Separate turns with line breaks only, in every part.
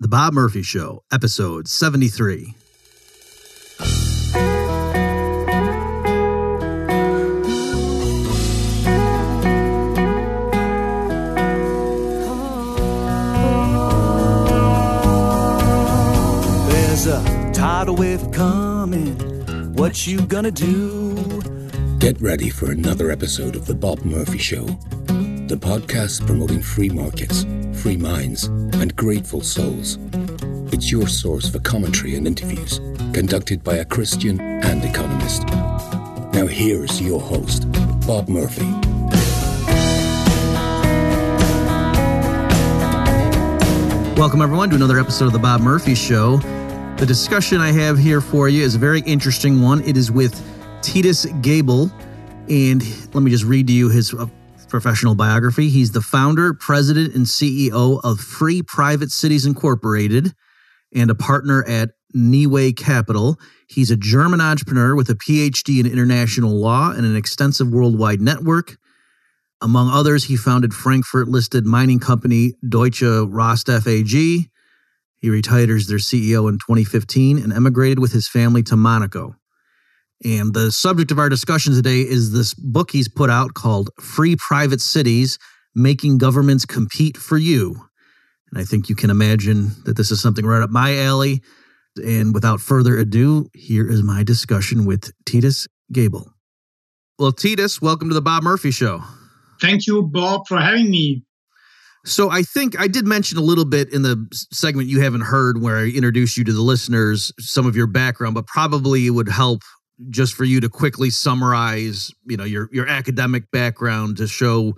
The Bob Murphy Show, episode 73.
There's a tidal wave coming. What you gonna do?
Get ready for another episode of The Bob Murphy Show, the podcast promoting free markets, free minds, and grateful souls. It's your source for commentary and interviews conducted by a Christian and economist. Now, here's your host, Bob Murphy.
Welcome, everyone, to another episode of The Bob Murphy Show. The discussion I have here for you is a very interesting one. It is with Titus Gebel. And let me just read to you his professional biography. He's the founder, president, and CEO of Free Private Cities Incorporated and a partner at Neway Capital. He's a German entrepreneur with a PhD in international law and an extensive worldwide network. Among others, he founded Frankfurt listed mining company Deutsche Rohstoff AG. He retired as their CEO in 2015 and emigrated with his family to Monaco. And the subject of our discussion today is this book he's put out called Free Private Cities Making Governments Compete for You. And I think you can imagine that this is something right up my alley. And without further ado, here is my discussion with Titus Gebel. Well, Titus, welcome to the Bob Murphy Show.
Thank you, Bob, for having me.
So I think I did mention a little bit in the segment you haven't heard where I introduced you to the listeners some of your background, but probably it would help just for you to quickly summarize, you know, your your academic background to show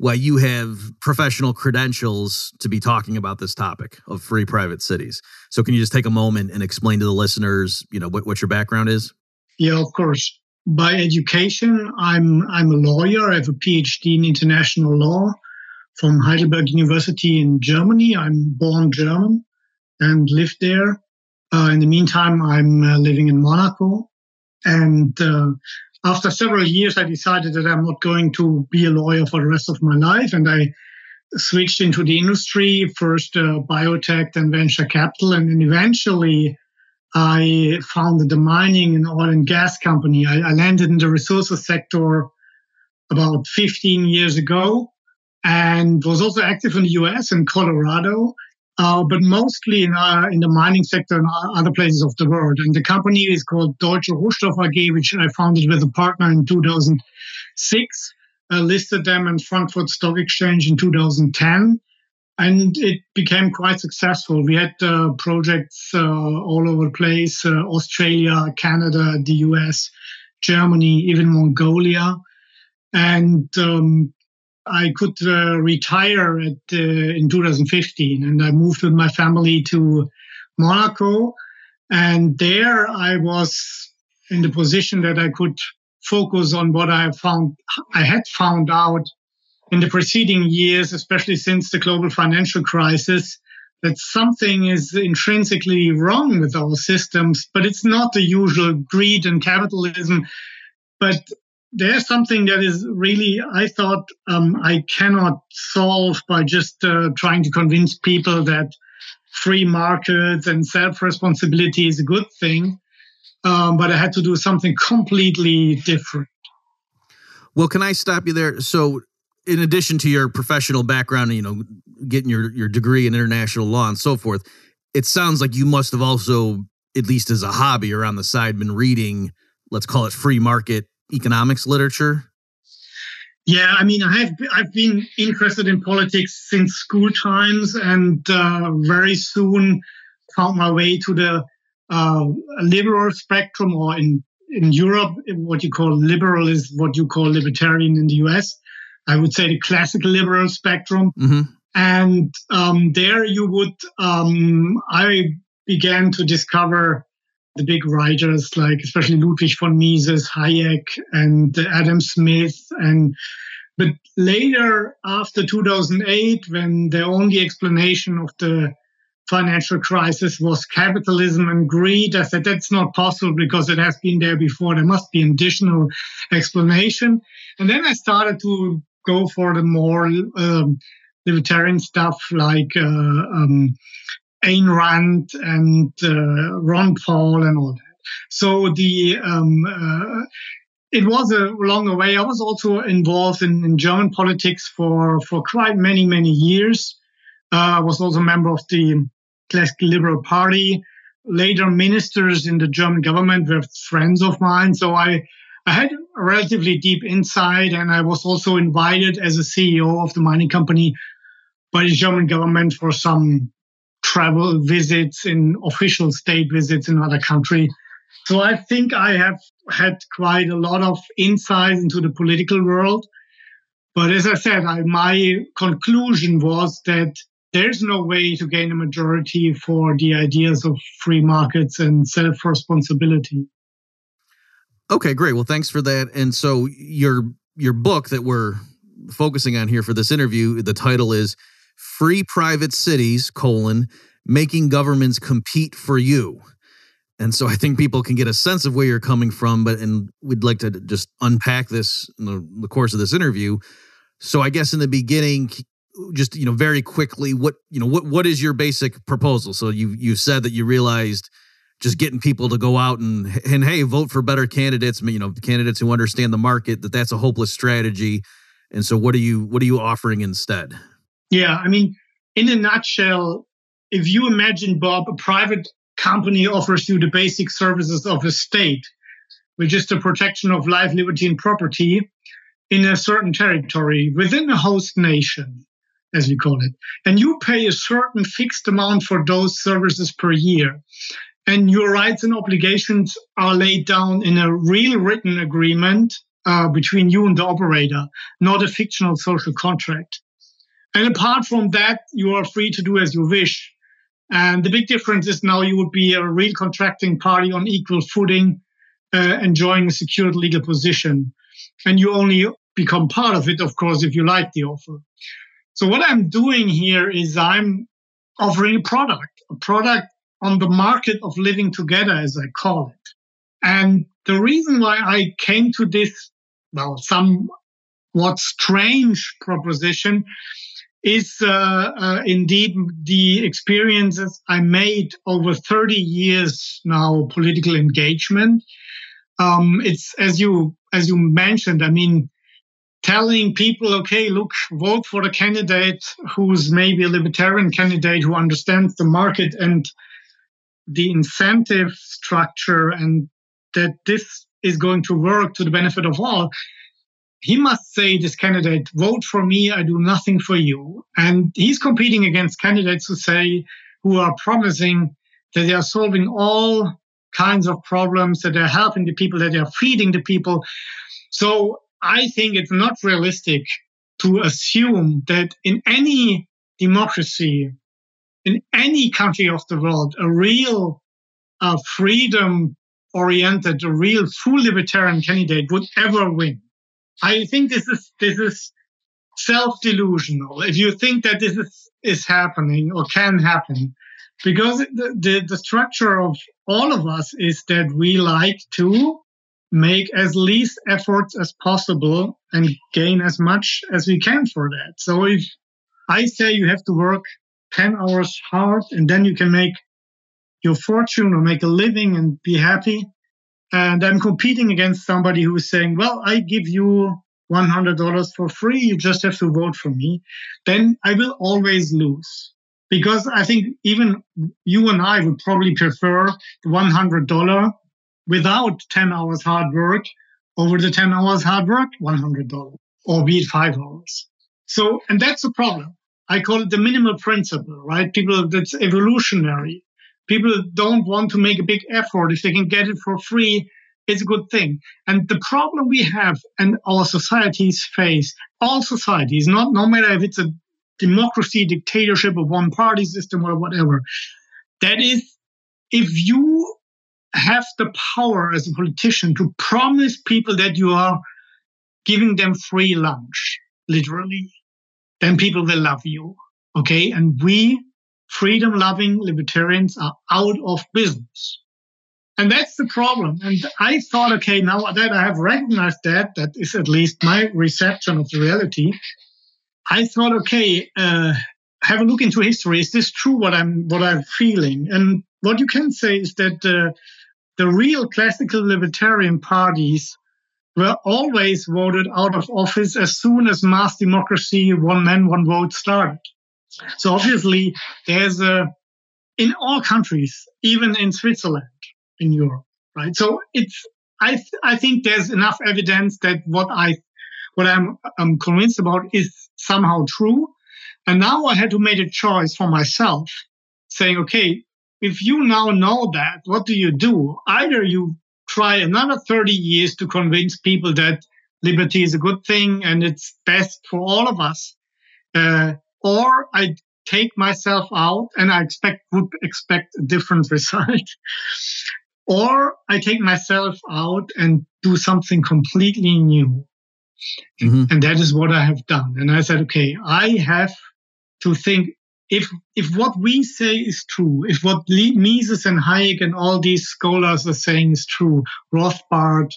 why you have professional credentials to be talking about this topic of free private cities. So can you just take a moment and explain to the listeners, you know, what, what your background is?
Yeah, of course. By education, I'm I'm a lawyer. I have a PhD in international law from Heidelberg University in Germany. I'm born German and lived there. Uh, in the meantime, I'm uh, living in Monaco. And uh, after several years, I decided that I'm not going to be a lawyer for the rest of my life. And I switched into the industry, first uh, biotech, then venture capital. And then eventually, I founded a mining and oil and gas company. I, I landed in the resources sector about 15 years ago and was also active in the US and Colorado, uh, but mostly in, uh, in the mining sector and other places of the world. And the company is called Deutsche Rohstoff AG, which I founded with a partner in 2006, uh, listed them in Frankfurt Stock Exchange in 2010. And it became quite successful. We had uh, projects uh, all over the place Australia, Canada, the US, Germany, even Mongolia. And um, I could uh, retire at, uh, in 2015, and I moved with my family to Monaco. And there I was in the position that I could focus on what I found I had found out in the preceding years, especially since the global financial crisis, that something is intrinsically wrong with our systems, but it's not the usual greed and capitalism, but there's something that is really, I thought, um, I cannot solve by just uh, trying to convince people that free markets and self responsibility is a good thing. Um, but I had to do something completely different.
Well, can I stop you there? So, in addition to your professional background, you know, getting your, your degree in international law and so forth, it sounds like you must have also, at least as a hobby or on the side, been reading, let's call it free market economics literature?
Yeah, I mean, I have I've been interested in politics since school times, and uh, very soon found my way to the uh, liberal spectrum, or in in Europe, what you call liberal is what you call libertarian in the US. I would say the classical liberal spectrum.
Mm-hmm.
And um, there you would, um, I began to discover the big writers like especially Ludwig von Mises, Hayek, and Adam Smith. And but later, after 2008, when the only explanation of the financial crisis was capitalism and greed, I said that's not possible because it has been there before. There must be an additional explanation. And then I started to go for the more um, libertarian stuff like uh, um, Ayn Rand and uh, Ron Paul and all that. So the um, uh, it was a longer way. I was also involved in, in German politics for for quite many many years. Uh, I was also a member of the Classical Liberal Party. Later, ministers in the German government were friends of mine, so I I had a relatively deep insight, and I was also invited as a CEO of the mining company by the German government for some travel visits in official state visits in other country. So I think I have had quite a lot of insight into the political world. But as I said, I, my conclusion was that there's no way to gain a majority for the ideas of free markets and self responsibility.
Okay, great. Well, thanks for that. And so your your book that we're focusing on here for this interview, the title is Free Private Cities, colon, making governments compete for you. And so I think people can get a sense of where you're coming from, but and we'd like to just unpack this in the, the course of this interview. So I guess in the beginning, just you know, very quickly, what you know, what what is your basic proposal? So you you said that you realized just getting people to go out and and hey vote for better candidates you know candidates who understand the market that that's a hopeless strategy and so what are you what are you offering instead
yeah i mean in a nutshell if you imagine bob a private company offers you the basic services of a state which is the protection of life liberty and property in a certain territory within a host nation as we call it and you pay a certain fixed amount for those services per year and your rights and obligations are laid down in a real written agreement uh, between you and the operator, not a fictional social contract. And apart from that, you are free to do as you wish. And the big difference is now you would be a real contracting party on equal footing, uh, enjoying a secured legal position. And you only become part of it, of course, if you like the offer. So what I'm doing here is I'm offering a product, a product on the market of living together, as I call it. And the reason why I came to this, well, somewhat strange proposition is uh, uh, indeed the experiences I made over 30 years now political engagement. Um, it's as you as you mentioned. I mean, telling people, okay, look, vote for the candidate who's maybe a libertarian candidate who understands the market and the incentive structure and that this is going to work to the benefit of all, he must say, this candidate, vote for me, I do nothing for you. And he's competing against candidates who say, who are promising that they are solving all kinds of problems, that they're helping the people, that they're feeding the people. So I think it's not realistic to assume that in any democracy, in any country of the world, a real uh, freedom oriented, a real full libertarian candidate would ever win. I think this is this is self delusional. If you think that this is, is happening or can happen, because the, the, the structure of all of us is that we like to make as least efforts as possible and gain as much as we can for that. So if I say you have to work 10 hours hard and then you can make your fortune or make a living and be happy. And I'm competing against somebody who is saying, well, I give you $100 for free. You just have to vote for me. Then I will always lose because I think even you and I would probably prefer the $100 without 10 hours hard work over the 10 hours hard work, $100 or be it five hours. So, and that's the problem. I call it the minimal principle, right? People, that's evolutionary. People don't want to make a big effort. If they can get it for free, it's a good thing. And the problem we have and our societies face, all societies, not no matter if it's a democracy, dictatorship, or one party system or whatever, that is if you have the power as a politician to promise people that you are giving them free lunch, literally, then people will love you. Okay. And we freedom loving libertarians are out of business. And that's the problem. And I thought, okay, now that I have recognized that, that is at least my reception of the reality. I thought, okay, uh, have a look into history. Is this true? What I'm what I'm feeling, and what you can say is that uh, the real classical libertarian parties were always voted out of office as soon as mass democracy, one man, one vote started. So obviously, there's a in all countries, even in Switzerland, in Europe, right? So it's I th- I think there's enough evidence that what I what I'm I'm convinced about is somehow true. And now I had to make a choice for myself, saying, okay, if you now know that, what do you do? Either you try another 30 years to convince people that liberty is a good thing and it's best for all of us, uh, or I take myself out and I expect would expect a different result. or I take myself out and do something completely new. Mm-hmm. And that is what I have done. And I said, okay, I have to think if if what we say is true, if what Mises and Hayek and all these scholars are saying is true, Rothbard,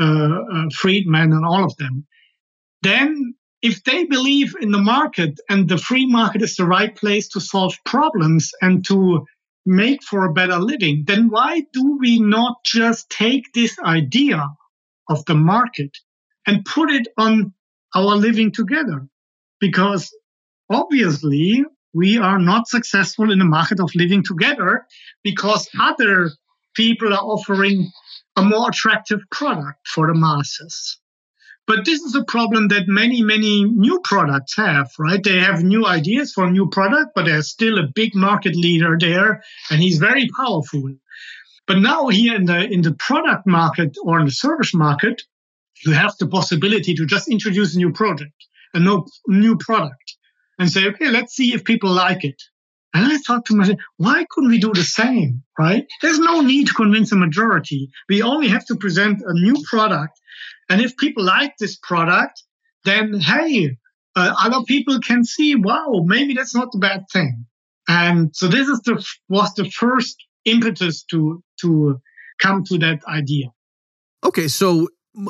uh, uh, Friedman, and all of them, then if they believe in the market and the free market is the right place to solve problems and to make for a better living, then why do we not just take this idea of the market and put it on our living together? Because obviously we are not successful in the market of living together because other people are offering a more attractive product for the masses. But this is a problem that many, many new products have, right? They have new ideas for a new product, but there's still a big market leader there, and he's very powerful. But now here in the in the product market or in the service market, you have the possibility to just introduce a new project, a no, new product, and say, okay, let's see if people like it. And I thought to myself, why couldn't we do the same, right? There's no need to convince a majority. We only have to present a new product and if people like this product, then hey, uh, other people can see, wow, maybe that's not a bad thing. And so this is the was the first impetus to to come to that idea.
Okay, so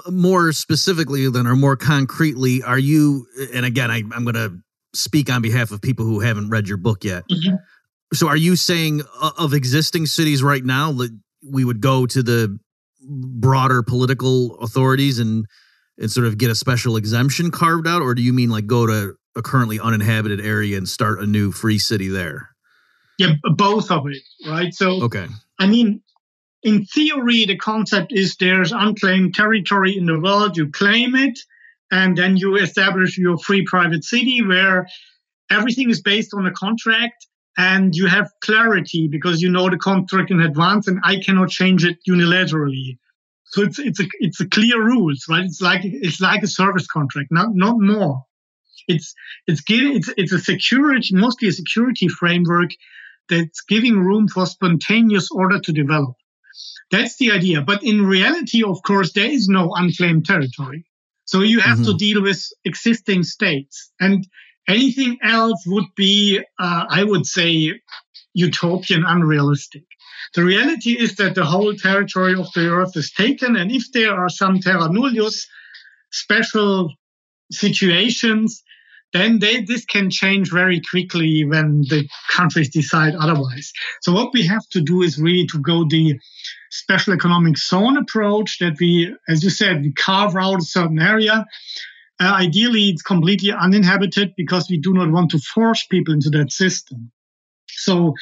more specifically then or more concretely are you and again I, am going to speak on behalf of people who haven't read your book yet mm-hmm. so are you saying uh, of existing cities right now that we would go to the broader political authorities and and sort of get a special exemption carved out, or do you mean like go to a currently uninhabited area and start a new free city there?
Yeah, both of it, right? So,
okay.
I mean, in theory, the concept is there's unclaimed territory in the world, you claim it, and then you establish your free private city where everything is based on a contract and you have clarity because you know the contract in advance and I cannot change it unilaterally. So it's it's a it's a clear rules, right? It's like it's like a service contract, not not more. It's it's giving it's it's a security mostly a security framework that's giving room for spontaneous order to develop. That's the idea. But in reality, of course, there is no unclaimed territory. So you have mm-hmm. to deal with existing states. And Anything else would be, uh, I would say, utopian, unrealistic. The reality is that the whole territory of the earth is taken, and if there are some terra nullius, special situations, then they, this can change very quickly when the countries decide otherwise. So what we have to do is really to go the special economic zone approach that we, as you said, we carve out a certain area uh, ideally, it's completely uninhabited because we do not want to force people into that system. So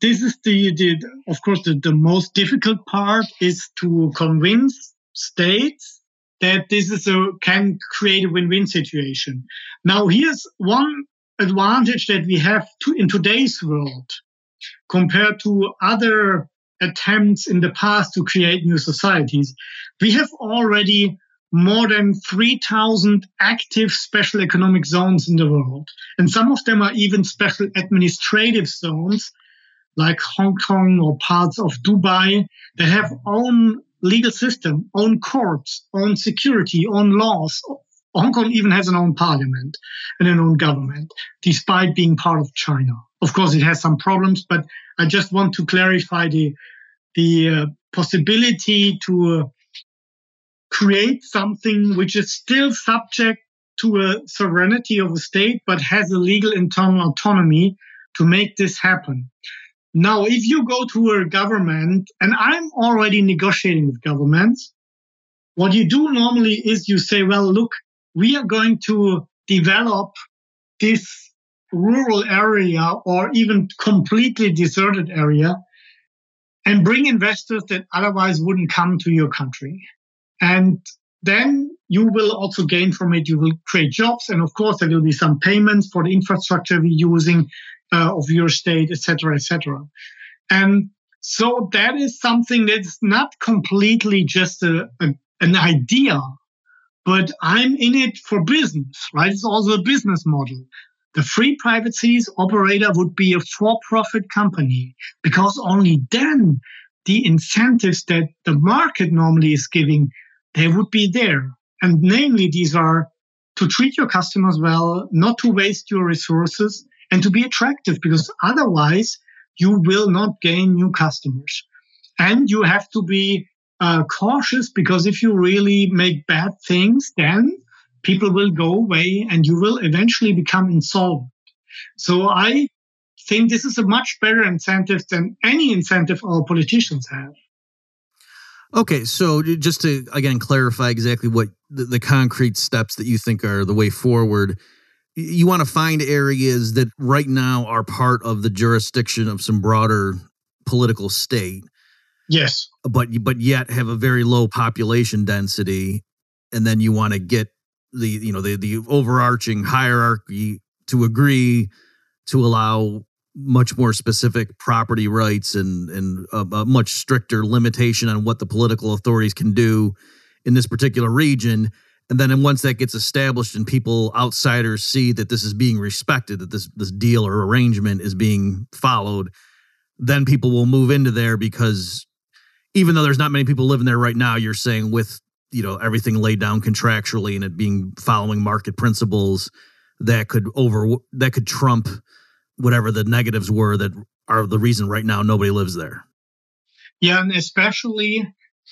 this is the, the of course, the, the most difficult part is to convince states that this is a can create a win-win situation. Now, here's one advantage that we have to, in today's world compared to other attempts in the past to create new societies. We have already more than 3,000 active special economic zones in the world. And some of them are even special administrative zones, like Hong Kong or parts of Dubai, that have own legal system, own courts, own security, own laws. Hong Kong even has an own parliament and an own government, despite being part of China. Of course, it has some problems, but I just want to clarify the the uh, possibility to uh, create something which is still subject to a sovereignty of a state, but has a legal internal autonomy to make this happen. Now, if you go to a government, and I'm already negotiating with governments, what you do normally is you say, well, look, we are going to develop this rural area or even completely deserted area and bring investors that otherwise wouldn't come to your country. And then you will also gain from it. You will create jobs. And of course, there will be some payments for the infrastructure we're using uh, of your state, etc., etc. And so that is something that's not completely just a, a, an idea, but I'm in it for business, right? It's also a business model. The free private cities operator would be a for profit company because only then the incentives that the market normally is giving, they would be there. And namely, these are to treat your customers well, not to waste your resources, and to be attractive because otherwise you will not gain new customers. And you have to be uh, cautious because if you really make bad things, then people will go away and you will eventually become insolvent. So I think this is a much better incentive than any incentive our politicians have.
Okay, so just to again clarify exactly what the, the concrete steps that you think are the way forward, you want to find areas that right now are part of the jurisdiction of some broader political state.
Yes.
But but yet have a very low population density and then you want to get the you know the the overarching hierarchy to agree to allow much more specific property rights and and a, a, much stricter limitation on what the political authorities can do in this particular region. And then once that gets established and people outsiders see that this is being respected that this this deal or arrangement is being followed then people will move into there because even though there's not many people living there right now you're saying with you know everything laid down contractually and it being following market principles that could over that could trump whatever the negatives were that are the reason right now nobody lives there
yeah and especially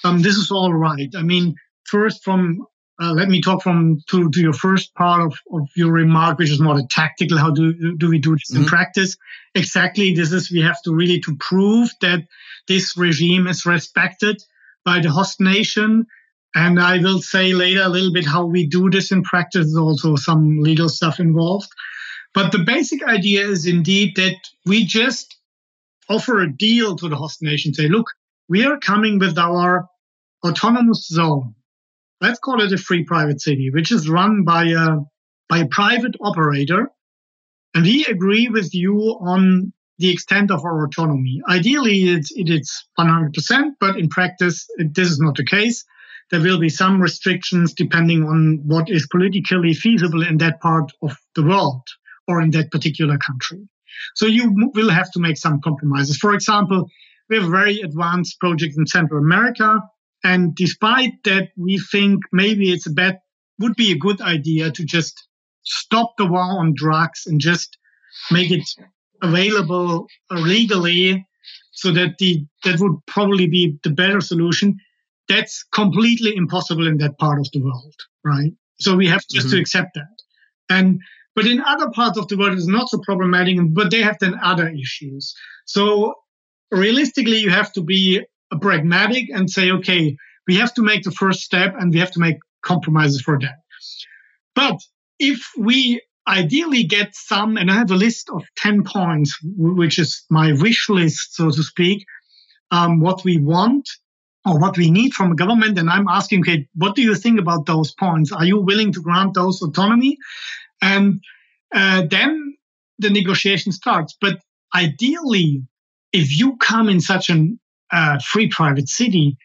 um, this is all right i mean first from uh, let me talk from to, to your first part of, of your remark which is more a tactical how do, do we do this mm-hmm. in practice exactly this is we have to really to prove that this regime is respected by the host nation and I will say later a little bit how we do this in practice. There's also some legal stuff involved. But the basic idea is indeed that we just offer a deal to the host nation, say, look, we are coming with our autonomous zone. Let's call it a free private city, which is run by a, by a private operator. And we agree with you on the extent of our autonomy. Ideally, it's, it is 100%, but in practice, it, this is not the case there will be some restrictions depending on what is politically feasible in that part of the world or in that particular country. So you will have to make some compromises. For example, we have a very advanced project in Central America. And despite that, we think maybe it's a bad, would be a good idea to just stop the war on drugs and just make it available legally so that the, that would probably be the better solution that's completely impossible in that part of the world, right? So we have just mm-hmm. to accept that. And but in other parts of the world, it's not so problematic, but they have then other issues. So realistically, you have to be pragmatic and say, okay, we have to make the first step and we have to make compromises for that. But if we ideally get some, and I have a list of 10 points, which is my wish list, so to speak, um, what we want or what we need from a government. And I'm asking, okay, what do you think about those points? Are you willing to grant those autonomy? And uh, then the negotiation starts. But ideally, if you come in such a uh, free private city,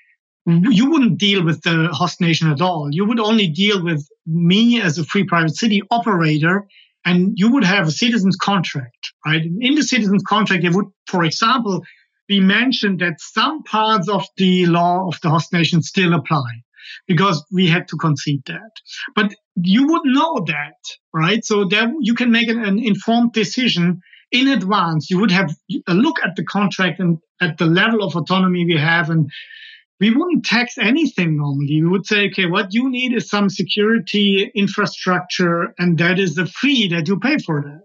you wouldn't deal with the host nation at all. You would only deal with me as a free private city operator, and you would have a citizen's contract, right? In the citizen's contract, it would, for example, be mentioned that some parts of the law of the host nation still apply because we had to concede that. But you would know that, right? So that you can make an, an, informed decision in advance. You would have a look at the contract and at the level of autonomy we have and we wouldn't tax anything normally. We would say, okay, what you need is some security infrastructure, and that is the fee that you pay for that.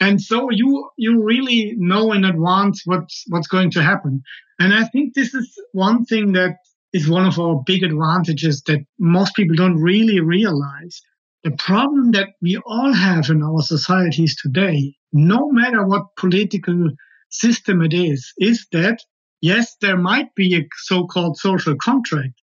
And so you you really know in advance what's what's going to happen. And I think this is one thing that is one of our big advantages that most people don't really realize. The problem that we all have in our societies today, no matter what political system it is, is that yes, there might be a so-called social contract,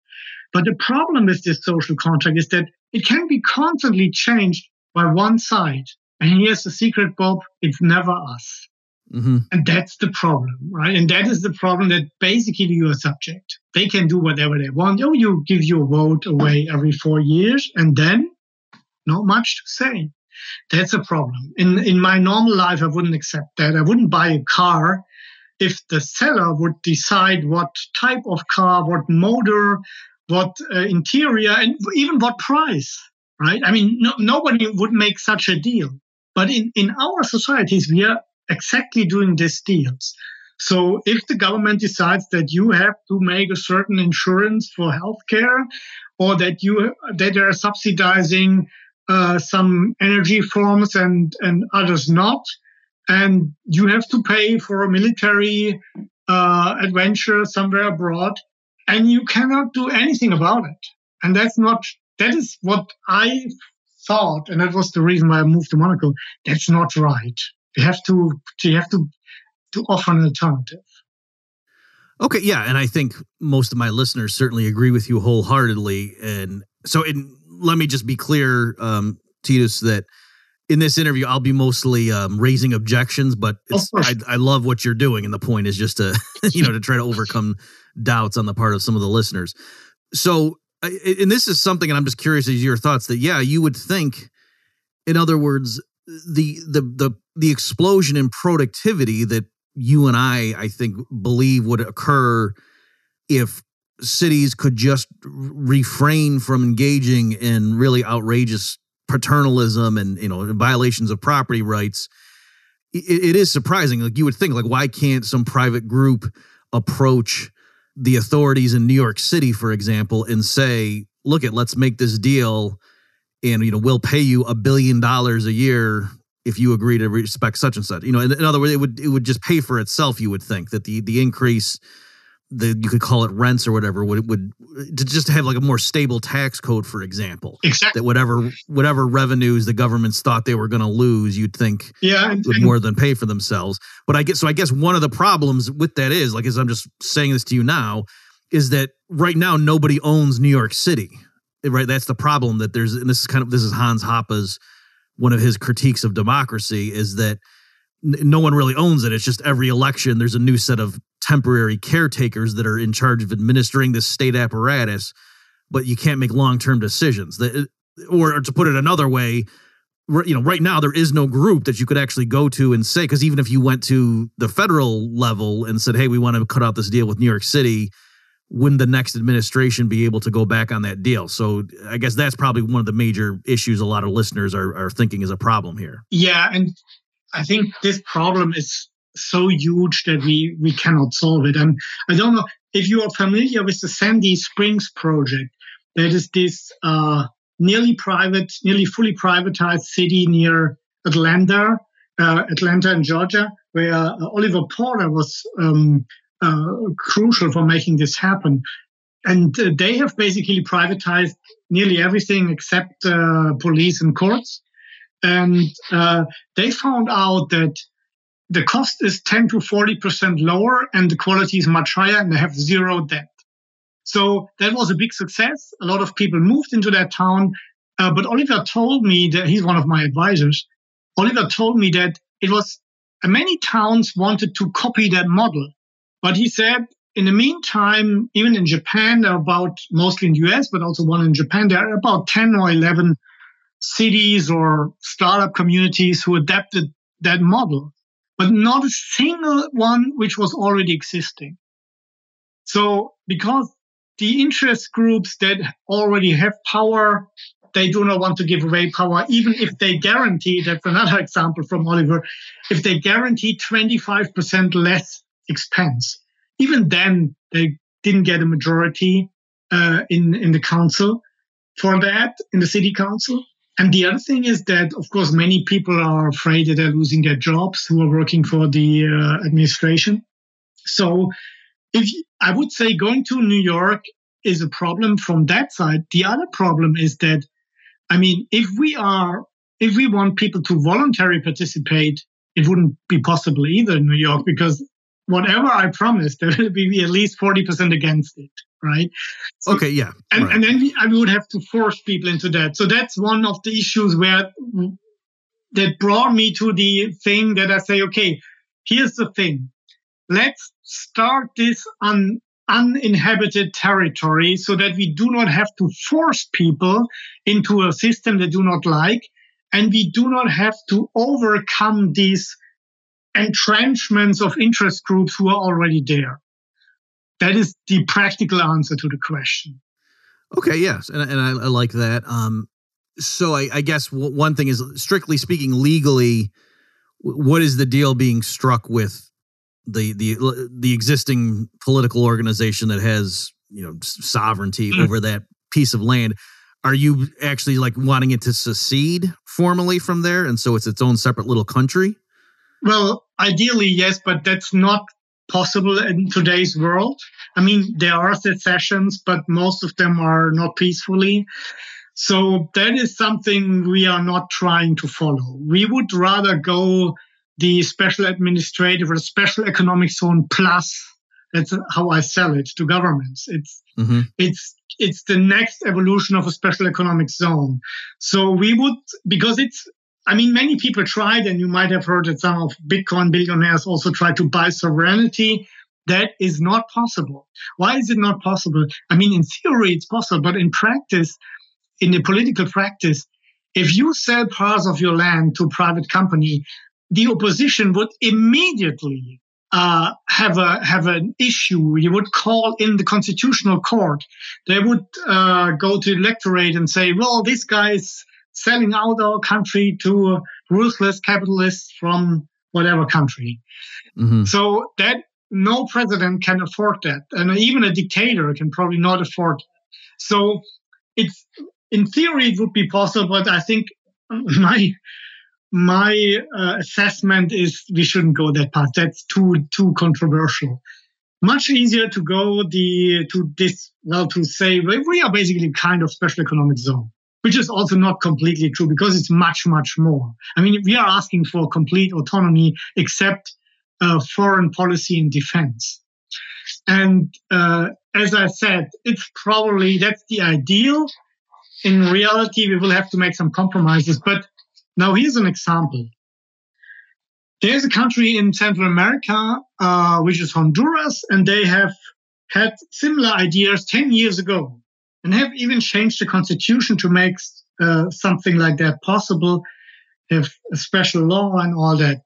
but the problem with this social contract is that it can be constantly changed by one side. And here's the secret, Bob, it's never us. Mm-hmm. And that's the problem, right? And that is the problem that basically you are a subject. They can do whatever they want. Oh, you give your vote away every four years, and then not much to say. That's a problem. In in my normal life, I wouldn't accept that. I wouldn't buy a car if the seller would decide what type of car, what motor, what uh, interior, and even what price, right? I mean, no, nobody would make such a deal. But in, in our societies, we are exactly doing these deals. So if the government decides that you have to make a certain insurance for healthcare, or that you that they are subsidizing uh, some energy forms and and others not, and you have to pay for a military uh, adventure somewhere abroad, and you cannot do anything about it. And that's not that is what I thought, and that was the reason why I moved to Monaco. That's not right. You have to you have to to offer an alternative.
Okay, yeah, and I think most of my listeners certainly agree with you wholeheartedly. And so, in, let me just be clear, um, Titus, that in this interview, I'll be mostly um, raising objections, but I, I, love what you're doing, and the point is just to you know to try to overcome doubts on the part of some of the listeners. So, and this is something, and I'm just curious as your thoughts that yeah, you would think, in other words, the the the the explosion in productivity that you and I I think believe would occur if cities could just refrain from engaging in really outrageous paternalism and you know violations of property rights it, it is surprising. Like you would think like why can't some private group approach the authorities in New York City for example and say look at let's make this deal and you know we'll pay you a billion dollars a year if you agree to respect such and such. You know in, in, other words it would it would just pay for itself you would think that the the increase the you could call it rents or whatever would would to just have like a more stable tax code for example.
Exactly
that whatever whatever revenues the governments thought they were going to lose you'd think
yeah
would more than pay for themselves. But i guess so i guess one of the problems with that is like as i'm just saying this to you now is that right now nobody owns new york city right? That's the problem that there's and this is kind of this is hans hoppe's one of his critiques of democracy is that no one really owns it. It's just every election there's a new set of temporary caretakers that are in charge of administering this state apparatus but you can't make long-term decisions. That or to put it another way you know right now there is no group that you could actually go to and say because even if you went to the federal level and said hey we want to cut out this deal with new york city wouldn't the next administration be able to go back on that deal? So I guess that's probably one of the major issues a lot of listeners are, are thinking is a problem here.
Yeah, and I think this problem is so huge that we we cannot solve it. And I don't know if you are familiar with the Sandy Springs project. That is this uh, nearly private, nearly fully privatized city near Atlanta, uh, Atlanta in Georgia, where uh, Oliver Porter was um, crucial for making this happen. And uh, they have basically privatized nearly everything except uh, police and courts. And uh, they found out that the cost is 10 to 40% lower and the quality is much higher and they have zero debt. So that was a big success. A lot of people moved into that town. Uh, but Oliver told me that he's one of my advisors. Oliver told me that it was many towns wanted to copy that model. But he said, in the meantime, even in Japan, there are about, mostly in the US, but also one in Japan, there are about 10 or 11 cities or startup communities who adapted that model, but not a single one which was already existing. So because the interest groups that already have power, they do not want to give away power, even if they guarantee, that's another example from Oliver, if they guarantee 25% less expense. Even then, they didn't get a majority uh, in in the council for that in the city council. And the other thing is that, of course, many people are afraid that they're losing their jobs who are working for the uh, administration. So, if I would say going to New York is a problem from that side. The other problem is that, I mean, if we are, if we want people to voluntarily participate, it wouldn't be possible either in New York because whatever I promised, there will be at least 40% against it, right?
So, okay, yeah.
And,
right.
and then we, I would have to force people into that. So that's one of the issues where mm, that brought me to the thing that I say, okay, here's the thing. Let's start this on uninhabited territory so that we do not have to force people into a system they do not like. And we do not have to overcome these entrenchments of interest groups who are already there. That is the practical answer to the question.
Okay, yes, and, and I, I like that. Um, so I, I guess w- one thing is, strictly speaking, legally, w- what is the deal being struck with the the the existing political organization that has you know sovereignty mm. over that piece of land? Are you actually like wanting it to secede formally from there, and so it's its own separate little country?
Well, ideally, yes, but that's not possible in today's world. I mean, there are secessions, but most of them are not peacefully. So that is something we are not trying to follow. We would rather go the special administrative or special economic zone plus. That's how I sell it to governments. It's mm-hmm. it's it's the next evolution of a special economic zone. So we would because it's I mean, many people tried, and you might have heard that some of Bitcoin billionaires also tried to buy sovereignty. That is not possible. Why is it not possible? I mean, in theory, it's possible, but in practice, in the political practice, if you sell parts of your land to a private company, the opposition would immediately uh, have a have an issue. You would call in the constitutional court. They would uh, go to electorate and say, "Well, this guy is selling out our country to ruthless capitalists from whatever country. Mm-hmm. So that no president can afford that, and even a dictator can probably not afford. That. So it's in theory it would be possible, but I think my my uh, assessment is we shouldn't go that path. That's too too controversial. Much easier to go the to this well to say we are basically kind of special economic zone which is also not completely true because it's much, much more. I mean, we are asking for complete autonomy except uh, foreign policy and defense. And uh, as I said, it's probably that's the ideal. In reality, we will have to make some compromises. But now here's an example. There's a country in Central America, uh, which is Honduras, and they have had similar ideas 10 years ago and have even changed the constitution to make uh, something like that possible, have a special law and all that.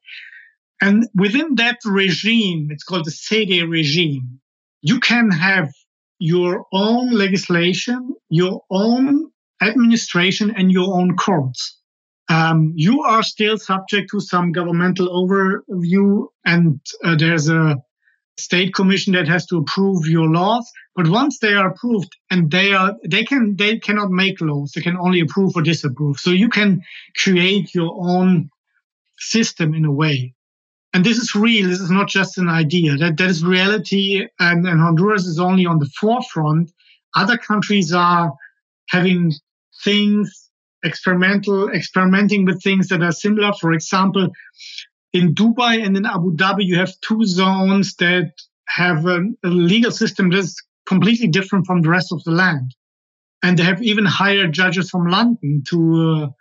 And within that regime, it's called the ZEDE regime, you can have your own legislation, your own administration, and your own courts. Um, you are still subject to some governmental overview, and uh, there's a state commission that has to approve your laws. But once they are approved and they are, they can, they cannot make laws. They can only approve or disapprove. So you can create your own system in a way. And this is real. This is not just an idea. That, that is reality. And, and Honduras is only on the forefront. Other countries are having things experimental, experimenting with things that are similar. For example, in Dubai and in Abu Dhabi, you have two zones that have a, a legal system that's completely different from the rest of the land. And they have even hired judges from London to,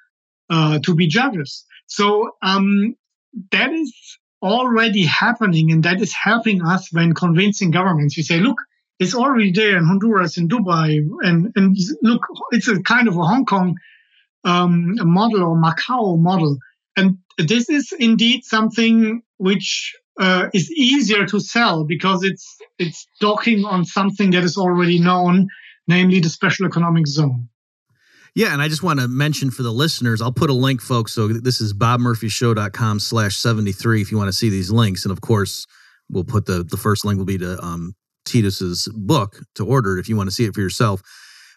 uh, uh, to be judges. So, um, that is already happening and that is helping us when convincing governments. We say, look, it's already there in Honduras, in Dubai, and, and look, it's a kind of a Hong Kong um, model or Macau model. And this is indeed something which uh, is easier to sell because it's it's docking on something that is already known, namely the special economic zone.
Yeah, and I just want to mention for the listeners, I'll put a link, folks. So this is bobmurphyshow.com slash 73 if you want to see these links. And of course, we'll put the, the first link will be to um, Titus's book to order if you want to see it for yourself.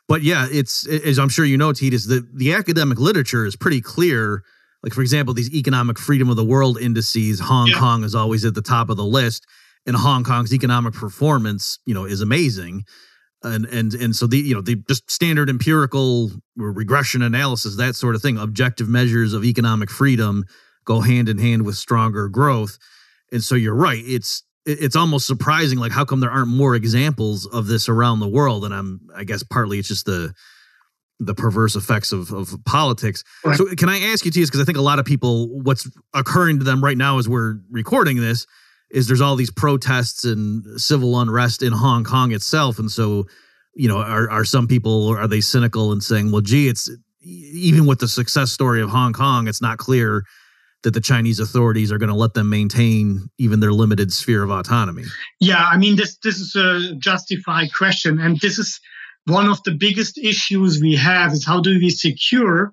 But yeah, it's as I'm sure you know, Titus, the, the academic literature is pretty clear. Like, for example, these economic freedom of the world indices, Hong yeah. Kong is always at the top of the list, and Hong Kong's economic performance, you know, is amazing. And and and so the you know the just standard empirical regression analysis, that sort of thing, objective measures of economic freedom go hand in hand with stronger growth. And so you're right. It's it's almost surprising like how come there aren't more examples of this around the world and i'm i guess partly it's just the the perverse effects of, of politics right. so can i ask you ts because i think a lot of people what's occurring to them right now as we're recording this is there's all these protests and civil unrest in hong kong itself and so you know are, are some people are they cynical and saying well gee it's even with the success story of hong kong it's not clear that the Chinese authorities are going to let them maintain even their limited sphere of autonomy?
Yeah, I mean this this is a justified question, and this is one of the biggest issues we have is how do we secure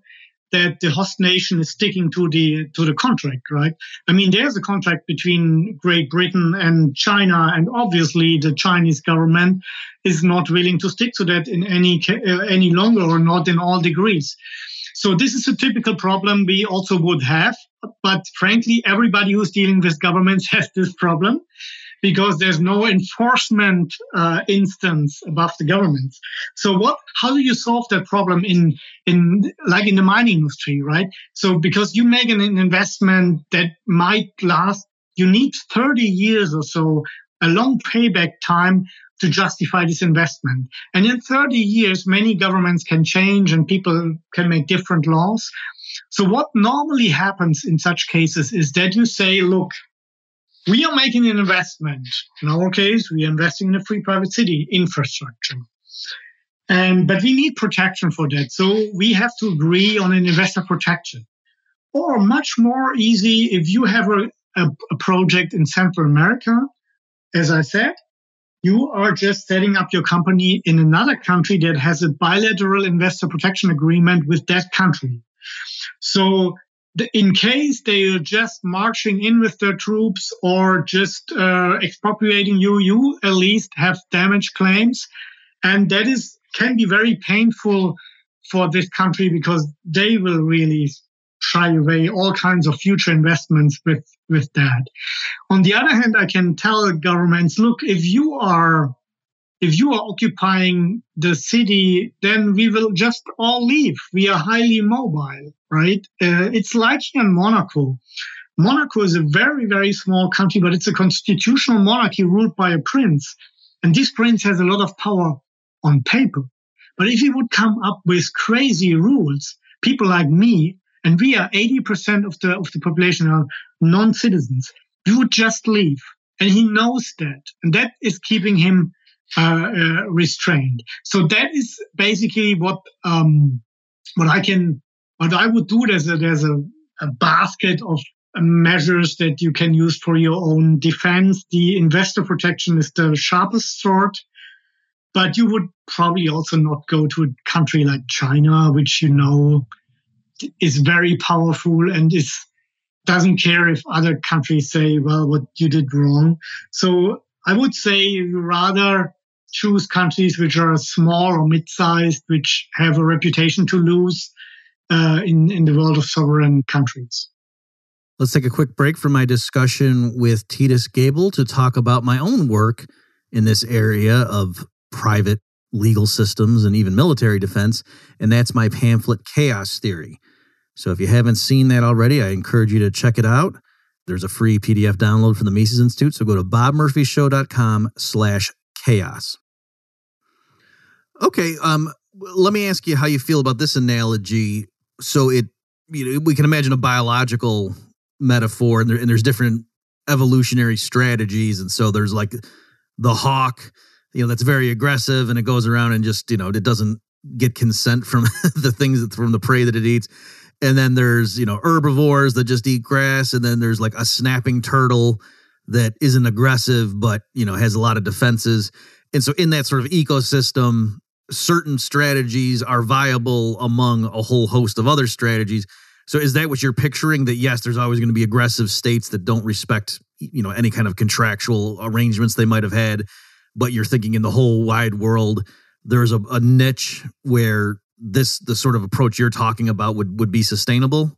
that the host nation is sticking to the to the contract, right? I mean, there's a contract between Great Britain and China, and obviously the Chinese government is not willing to stick to that in any uh, any longer, or not in all degrees. So this is a typical problem we also would have. But frankly, everybody who's dealing with governments has this problem because there's no enforcement uh, instance above the governments. So what? How do you solve that problem in in like in the mining industry, right? So because you make an investment that might last, you need 30 years or so, a long payback time to justify this investment. And in 30 years, many governments can change and people can make different laws. So what normally happens in such cases is that you say, look, we are making an investment. In our case, we are investing in a free private city infrastructure. And, but we need protection for that. So we have to agree on an investor protection. Or much more easy if you have a, a, a project in Central America, as I said, you are just setting up your company in another country that has a bilateral investor protection agreement with that country. So in case they are just marching in with their troops or just uh, expropriating you, you at least have damage claims. And that is can be very painful for this country because they will really shy away all kinds of future investments with, with that. On the other hand, I can tell governments, look, if you are if you are occupying the city, then we will just all leave. We are highly mobile, right? Uh, it's like in Monaco. Monaco is a very, very small country, but it's a constitutional monarchy ruled by a prince. And this prince has a lot of power on paper. But if he would come up with crazy rules, people like me and we are 80% of the, of the population are non-citizens, we would just leave. And he knows that. And that is keeping him uh, uh, restrained. So that is basically what, um, what I can, what I would do. There's a, there's a, a basket of measures that you can use for your own defense. The investor protection is the sharpest sword but you would probably also not go to a country like China, which you know is very powerful and is doesn't care if other countries say, well, what you did wrong. So I would say rather choose countries which are small or mid-sized, which have a reputation to lose uh, in, in the world of sovereign countries.
Let's take a quick break from my discussion with Titus Gebel to talk about my own work in this area of private legal systems and even military defense, and that's my pamphlet Chaos Theory. So if you haven't seen that already, I encourage you to check it out. There's a free PDF download from the Mises Institute. So go to bobmurphyshow.com slash chaos. Okay, um, let me ask you how you feel about this analogy. So it, you know, we can imagine a biological metaphor, and, there, and there's different evolutionary strategies, and so there's like the hawk, you know, that's very aggressive, and it goes around and just, you know, it doesn't get consent from the things that, from the prey that it eats and then there's you know herbivores that just eat grass and then there's like a snapping turtle that isn't aggressive but you know has a lot of defenses and so in that sort of ecosystem certain strategies are viable among a whole host of other strategies so is that what you're picturing that yes there's always going to be aggressive states that don't respect you know any kind of contractual arrangements they might have had but you're thinking in the whole wide world, there's a, a niche where this the sort of approach you're talking about would would be sustainable.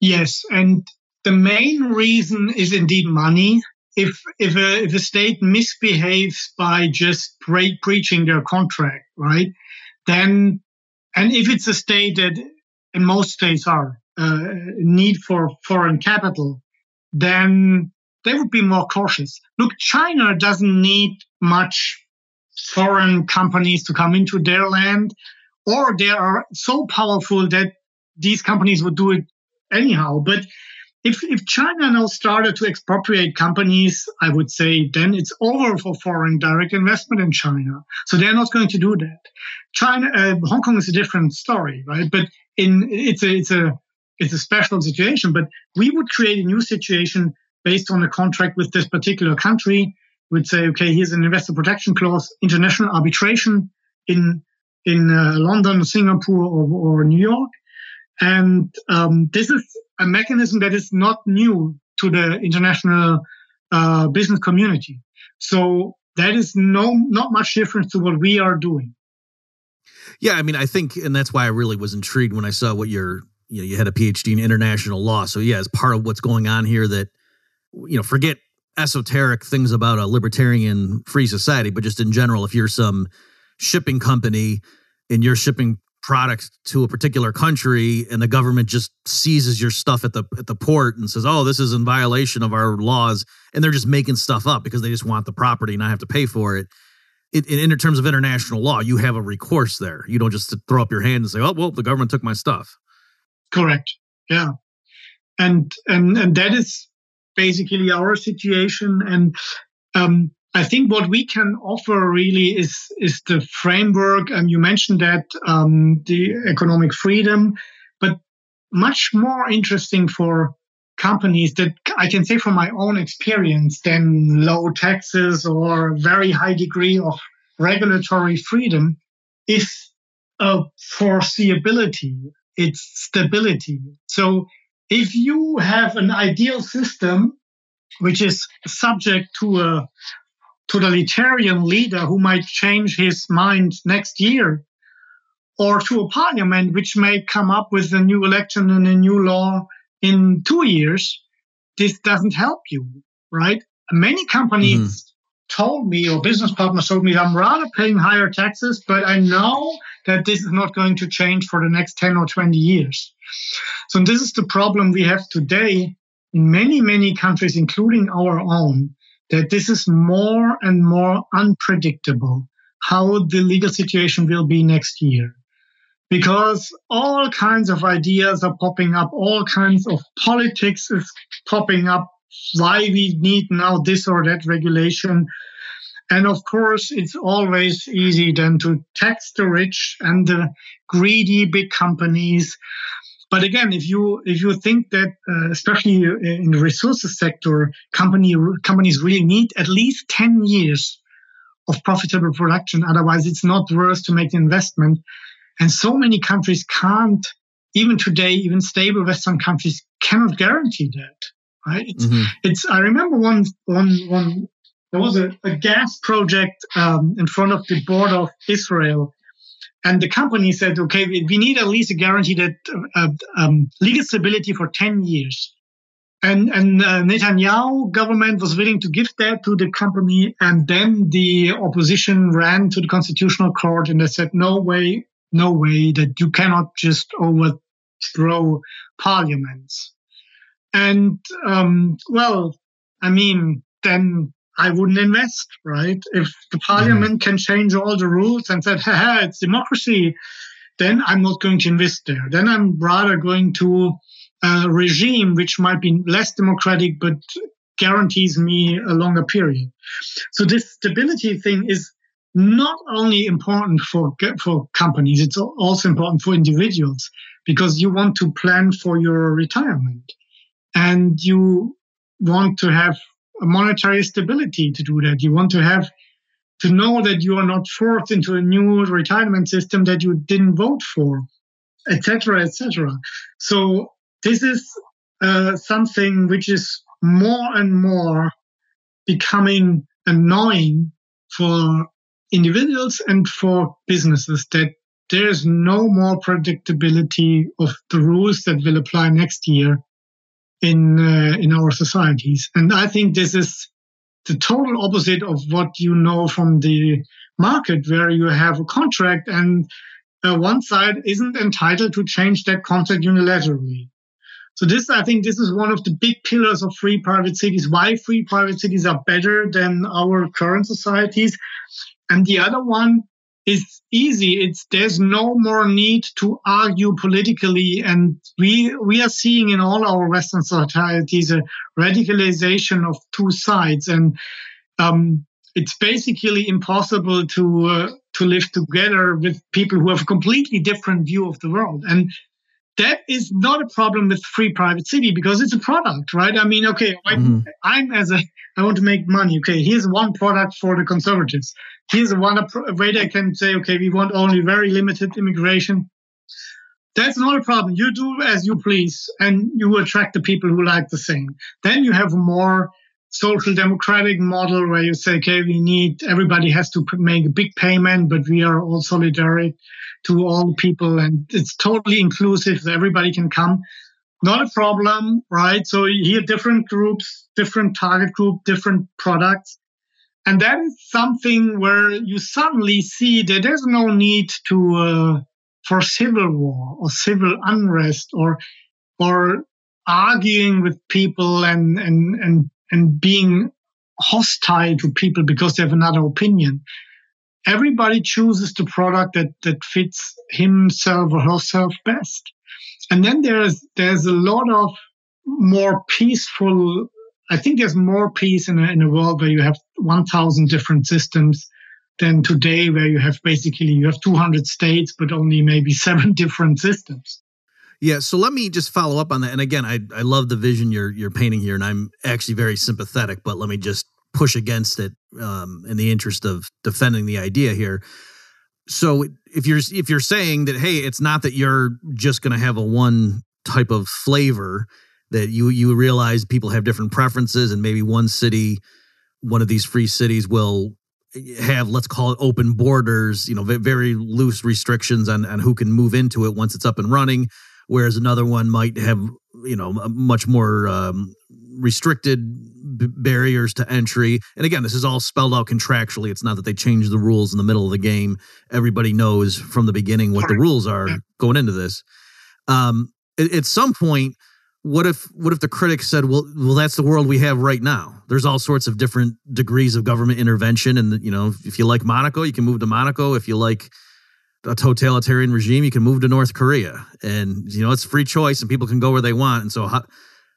Yes, and the main reason is indeed money. If if a if a state misbehaves by just pre- breaching their contract, right, then and if it's a state that, and most states are, uh, need for foreign capital, then they would be more cautious. Look, China doesn't need much foreign companies to come into their land, or they are so powerful that these companies would do it anyhow. But if, if China now started to expropriate companies, I would say then it's over for foreign direct investment in China. So they're not going to do that. China, uh, Hong Kong is a different story, right? But in it's a it's a it's a special situation. But we would create a new situation based on a contract with this particular country. We'd say, okay, here's an investor protection clause, international arbitration in in uh, London, Singapore, or, or New York. And um, this is a mechanism that is not new to the international uh, business community. So that is no not much different to what we are doing.
Yeah, I mean, I think, and that's why I really was intrigued when I saw what you're, you know, you had a PhD in international law. So yeah, as part of what's going on here, that you know, forget esoteric things about a libertarian free society, but just in general, if you're some shipping company and you're shipping products to a particular country and the government just seizes your stuff at the at the port and says, "Oh, this is in violation of our laws," and they're just making stuff up because they just want the property and not have to pay for it. it in, in terms of international law, you have a recourse there. You don't just throw up your hand and say, "Oh, well, the government took my stuff."
Correct. Yeah, and and and that is basically our situation. And um, I think what we can offer really is is the framework, and you mentioned that um, the economic freedom, but much more interesting for companies that I can say from my own experience than low taxes or very high degree of regulatory freedom is a foreseeability, it's stability. So if you have an ideal system which is subject to a totalitarian leader who might change his mind next year, or to a parliament which may come up with a new election and a new law in two years, this doesn't help you, right? Many companies mm-hmm. told me, or business partners told me, I'm rather paying higher taxes, but I know that this is not going to change for the next 10 or 20 years. So, this is the problem we have today in many, many countries, including our own, that this is more and more unpredictable how the legal situation will be next year. Because all kinds of ideas are popping up, all kinds of politics is popping up, why we need now this or that regulation. And of course, it's always easy then to tax the rich and the greedy big companies but again, if you if you think that, uh, especially in the resources sector, company companies really need at least ten years of profitable production, otherwise it's not worth to make the investment. And so many countries can't, even today, even stable Western countries cannot guarantee that. Right? It's, mm-hmm. it's I remember one one one there was a, a gas project um, in front of the border of Israel and the company said, okay, we need at least a guarantee that uh, um, legal stability for 10 years. And, and uh, Netanyahu government was willing to give that to the company. And then the opposition ran to the constitutional court and they said, no way, no way that you cannot just overthrow parliaments. And, um, well, I mean, then I wouldn't invest, right? If the parliament mm. can change all the rules and said, ha, it's democracy, then I'm not going to invest there. Then I'm rather going to a regime which might be less democratic, but guarantees me a longer period. So this stability thing is not only important for for companies, it's also important for individuals because you want to plan for your retirement and you want to have monetary stability to do that. You want to have to know that you are not forced into a new retirement system that you didn't vote for, etc., etc. So this is uh, something which is more and more becoming annoying for individuals and for businesses that there's no more predictability of the rules that will apply next year in uh, in our societies and i think this is the total opposite of what you know from the market where you have a contract and uh, one side isn't entitled to change that contract unilaterally so this, I think, this is one of the big pillars of free private cities. Why free private cities are better than our current societies, and the other one is easy. It's there's no more need to argue politically, and we we are seeing in all our Western societies a radicalization of two sides, and um, it's basically impossible to uh, to live together with people who have a completely different view of the world. And that is not a problem with free private city because it's a product, right? I mean, okay, mm-hmm. I'm as a, I want to make money. Okay, here's one product for the conservatives. Here's one way they can say, okay, we want only very limited immigration. That's not a problem. You do as you please, and you attract the people who like the same. Then you have a more social democratic model where you say, okay, we need everybody has to make a big payment, but we are all solidaric to all people and it's totally inclusive everybody can come not a problem right? So here different groups different target group different products. And that is something where you suddenly see that there's no need to uh, for civil war or civil unrest or or arguing with people and and and and being hostile to people because they have another opinion. Everybody chooses the product that that fits himself or herself best and then there's there's a lot of more peaceful i think there's more peace in a, in a world where you have 1000 different systems than today where you have basically you have 200 states but only maybe seven different systems
yeah, so let me just follow up on that. And again, I I love the vision you're you're painting here, and I'm actually very sympathetic. But let me just push against it um, in the interest of defending the idea here. So if you're if you're saying that hey, it's not that you're just going to have a one type of flavor that you you realize people have different preferences and maybe one city one of these free cities will have let's call it open borders you know very loose restrictions on on who can move into it once it's up and running whereas another one might have you know much more um, restricted b- barriers to entry. And again, this is all spelled out contractually. It's not that they change the rules in the middle of the game. Everybody knows from the beginning what the rules are going into this. Um, at, at some point, what if what if the critics said, "Well, well, that's the world we have right now. There's all sorts of different degrees of government intervention, and you know, if you like Monaco, you can move to Monaco. If you like a totalitarian regime, you can move to North Korea, and you know, it's free choice, and people can go where they want. And so, how,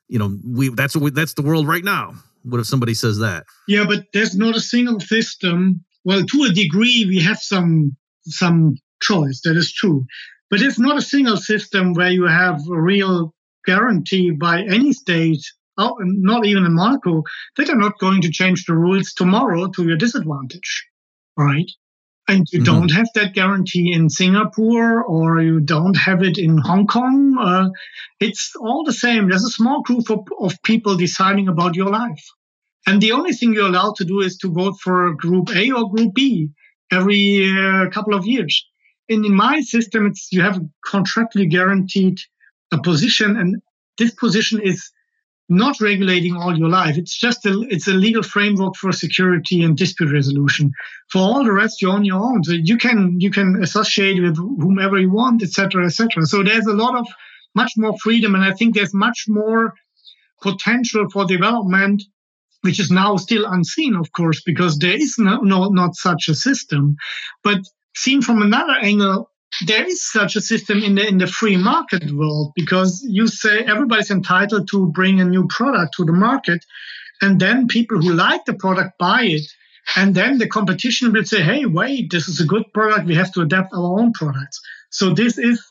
you know, we that's what we, that's the world right now. What if somebody says that?
Yeah, but there's not a single system. Well, to a degree, we have some some choice. That is true, but it's not a single system where you have a real guarantee by any state, oh, not even in Monaco, that are not going to change the rules tomorrow to your disadvantage, right? And you mm-hmm. don't have that guarantee in Singapore or you don't have it in Hong Kong. Uh, it's all the same. There's a small group of, of people deciding about your life. And the only thing you're allowed to do is to vote for group A or group B every uh, couple of years. And in my system, it's you have contractually guaranteed a position, and this position is not regulating all your life. It's just a, it's a legal framework for security and dispute resolution. For all the rest, you're on your own. So you can you can associate with whomever you want, etc., etc. So there's a lot of much more freedom, and I think there's much more potential for development, which is now still unseen, of course, because there is no, no not such a system. But seen from another angle, there is such a system in the in the free market world because you say everybody's entitled to bring a new product to the market and then people who like the product buy it and then the competition will say hey wait this is a good product. We have to adapt our own products. So this is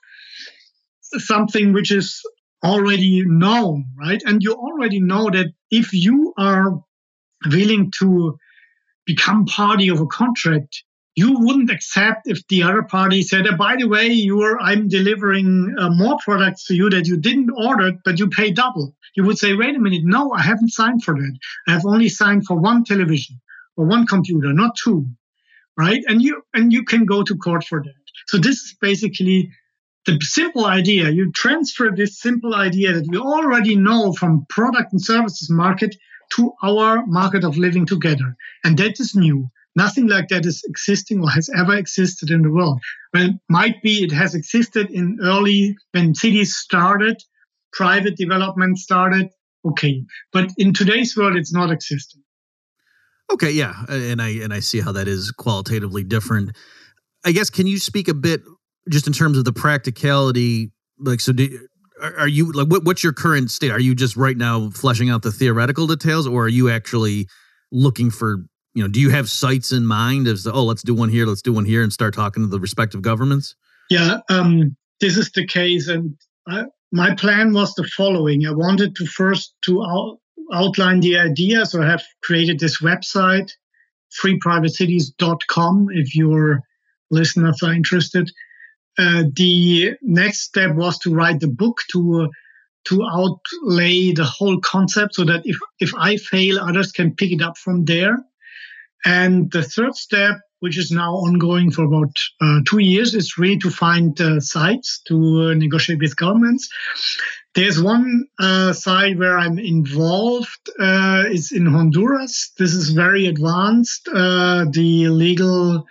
something which is already known right? And you already know that if you are willing to become party of a contract you wouldn't accept if the other party said, oh, by the way, you're I'm delivering uh, more products to you that you didn't order, but you pay double. You would say, wait a minute, no, I haven't signed for that. I have only signed for one television, or one computer, not two, right? And you and you can go to court for that. So this is basically the simple idea. You transfer this simple idea that we already know from product and services market to our market of living together, and that is new. Nothing like that is existing or has ever existed in the world. Well, might be it has existed in early when cities started, private development started. Okay, but in today's world, it's not existing.
Okay, yeah, and I and I see how that is qualitatively different. I guess can you speak a bit just in terms of the practicality? Like, so do, are you like what, what's your current state? Are you just right now fleshing out the theoretical details, or are you actually looking for you know, do you have sites in mind as oh, let's do one here, let's do one here, and start talking to the respective governments?
Yeah, um, this is the case, and I, my plan was the following: I wanted to first to out, outline the idea, so I have created this website, freeprivatecities.com. If your listeners are interested, uh, the next step was to write the book to. Uh, to outlay the whole concept so that if, if I fail, others can pick it up from there. And the third step, which is now ongoing for about uh, two years, is really to find uh, sites to uh, negotiate with governments. There's one uh, side where I'm involved uh, is in Honduras. This is very advanced. Uh, the legal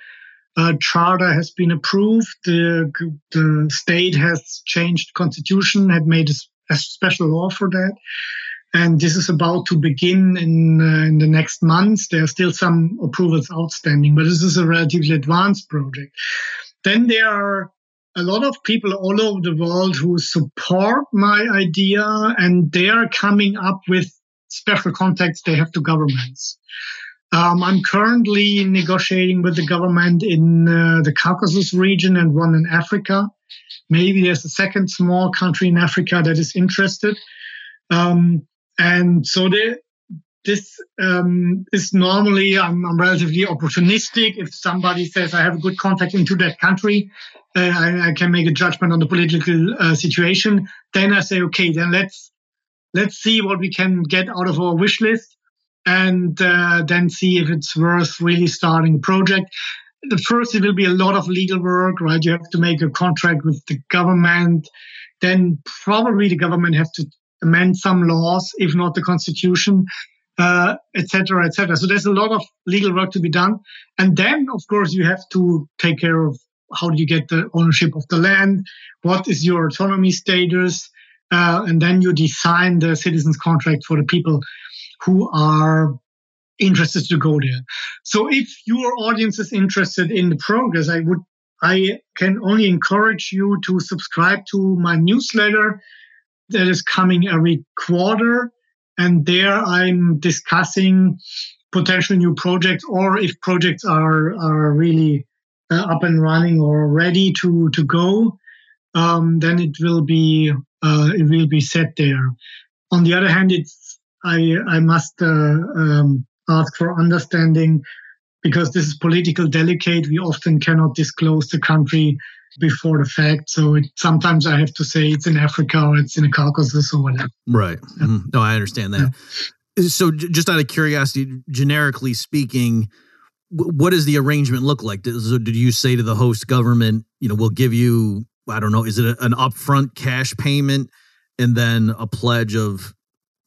charter has been approved. The, the state has changed constitution, had made a, a special law for that and this is about to begin in, uh, in the next months. There are still some approvals outstanding, but this is a relatively advanced project. Then there are a lot of people all over the world who support my idea, and they are coming up with special contacts they have to governments. Um, I'm currently negotiating with the government in uh, the Caucasus region and one in Africa. Maybe there's a second small country in Africa that is interested. Um, and so this um, is normally I'm, I'm, relatively opportunistic. If somebody says I have a good contact into that country, uh, I, I, can make a judgment on the political uh, situation. Then I say, okay, then let's let's see what we can get out of our wish list, and uh, then see if it's worth really starting a project. The first, it will be a lot of legal work, right? You have to make a contract with the government. Then probably the government has to amend some laws, if not the constitution, etc., uh, etc. Et so there's a lot of legal work to be done, and then of course you have to take care of how do you get the ownership of the land, what is your autonomy status, uh, and then you design the citizens contract for the people who are interested to go there. So if your audience is interested in the progress, I would I can only encourage you to subscribe to my newsletter that is coming every quarter. And there I'm discussing potential new projects or if projects are, are really uh, up and running or ready to, to go, um, then it will be, uh, it will be set there. On the other hand, it's, I, I must, uh, um, ask for understanding because this is political delicate. We often cannot disclose the country before the fact. So it, sometimes I have to say it's in Africa or it's in the Caucasus or whatever.
Right. Yeah. Mm-hmm. No, I understand that. Yeah. So just out of curiosity, generically speaking, what does the arrangement look like? So did you say to the host government, you know, we'll give you, I don't know, is it an upfront cash payment and then a pledge of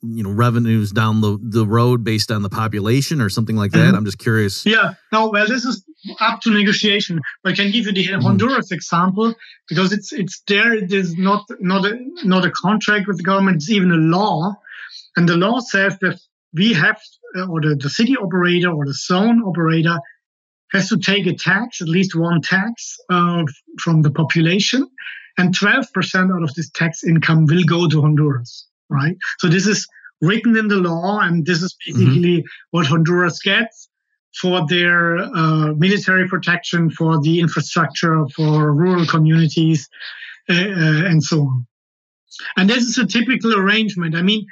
you know revenues down the, the road based on the population or something like that? Mm-hmm. i'm just curious.
Yeah. No well this is up to negotiation. But i can give you the mm-hmm. honduras example because it's it's there. It is not not a, not a contract with the government. It's even a law. And the law says that we have uh, or the, the city operator or the zone operator has to take a tax at least one tax uh, from the population. And 12% out of this tax income will go to honduras right? So this is written in the law, and this is mm-hmm. basically mm-hmm. what Honduras gets for their uh, military protection, for the infrastructure, for rural communities, uh, uh, and so on. And this is a typical arrangement. I mean,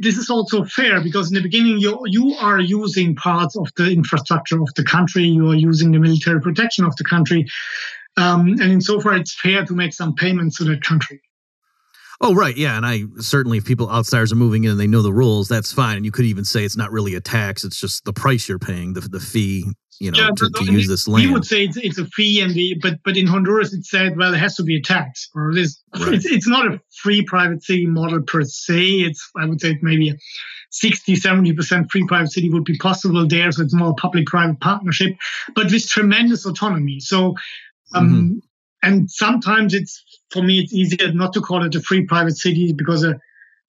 this is also fair because in the beginning you you are using parts of the infrastructure of the country, you are using the military protection of the country, um, and in so far it's fair to make some payments to that country.
Oh, right. Yeah. And I certainly, if people outsiders are moving in and they know the rules, that's fine. And you could even say it's not really a tax, it's just the price you're paying, the, the fee, you know, yeah, to, to use this land.
We would say it's, it's a fee, and the, but but in Honduras it said, well, it has to be a tax, or it is, right. it's, it's not a free private city model per se. It's, I would say, maybe a 60, 70% free private city would be possible there. So it's more public private partnership, but with tremendous autonomy. So, um, mm-hmm. and sometimes it's for me, it's easier not to call it a free private city because a,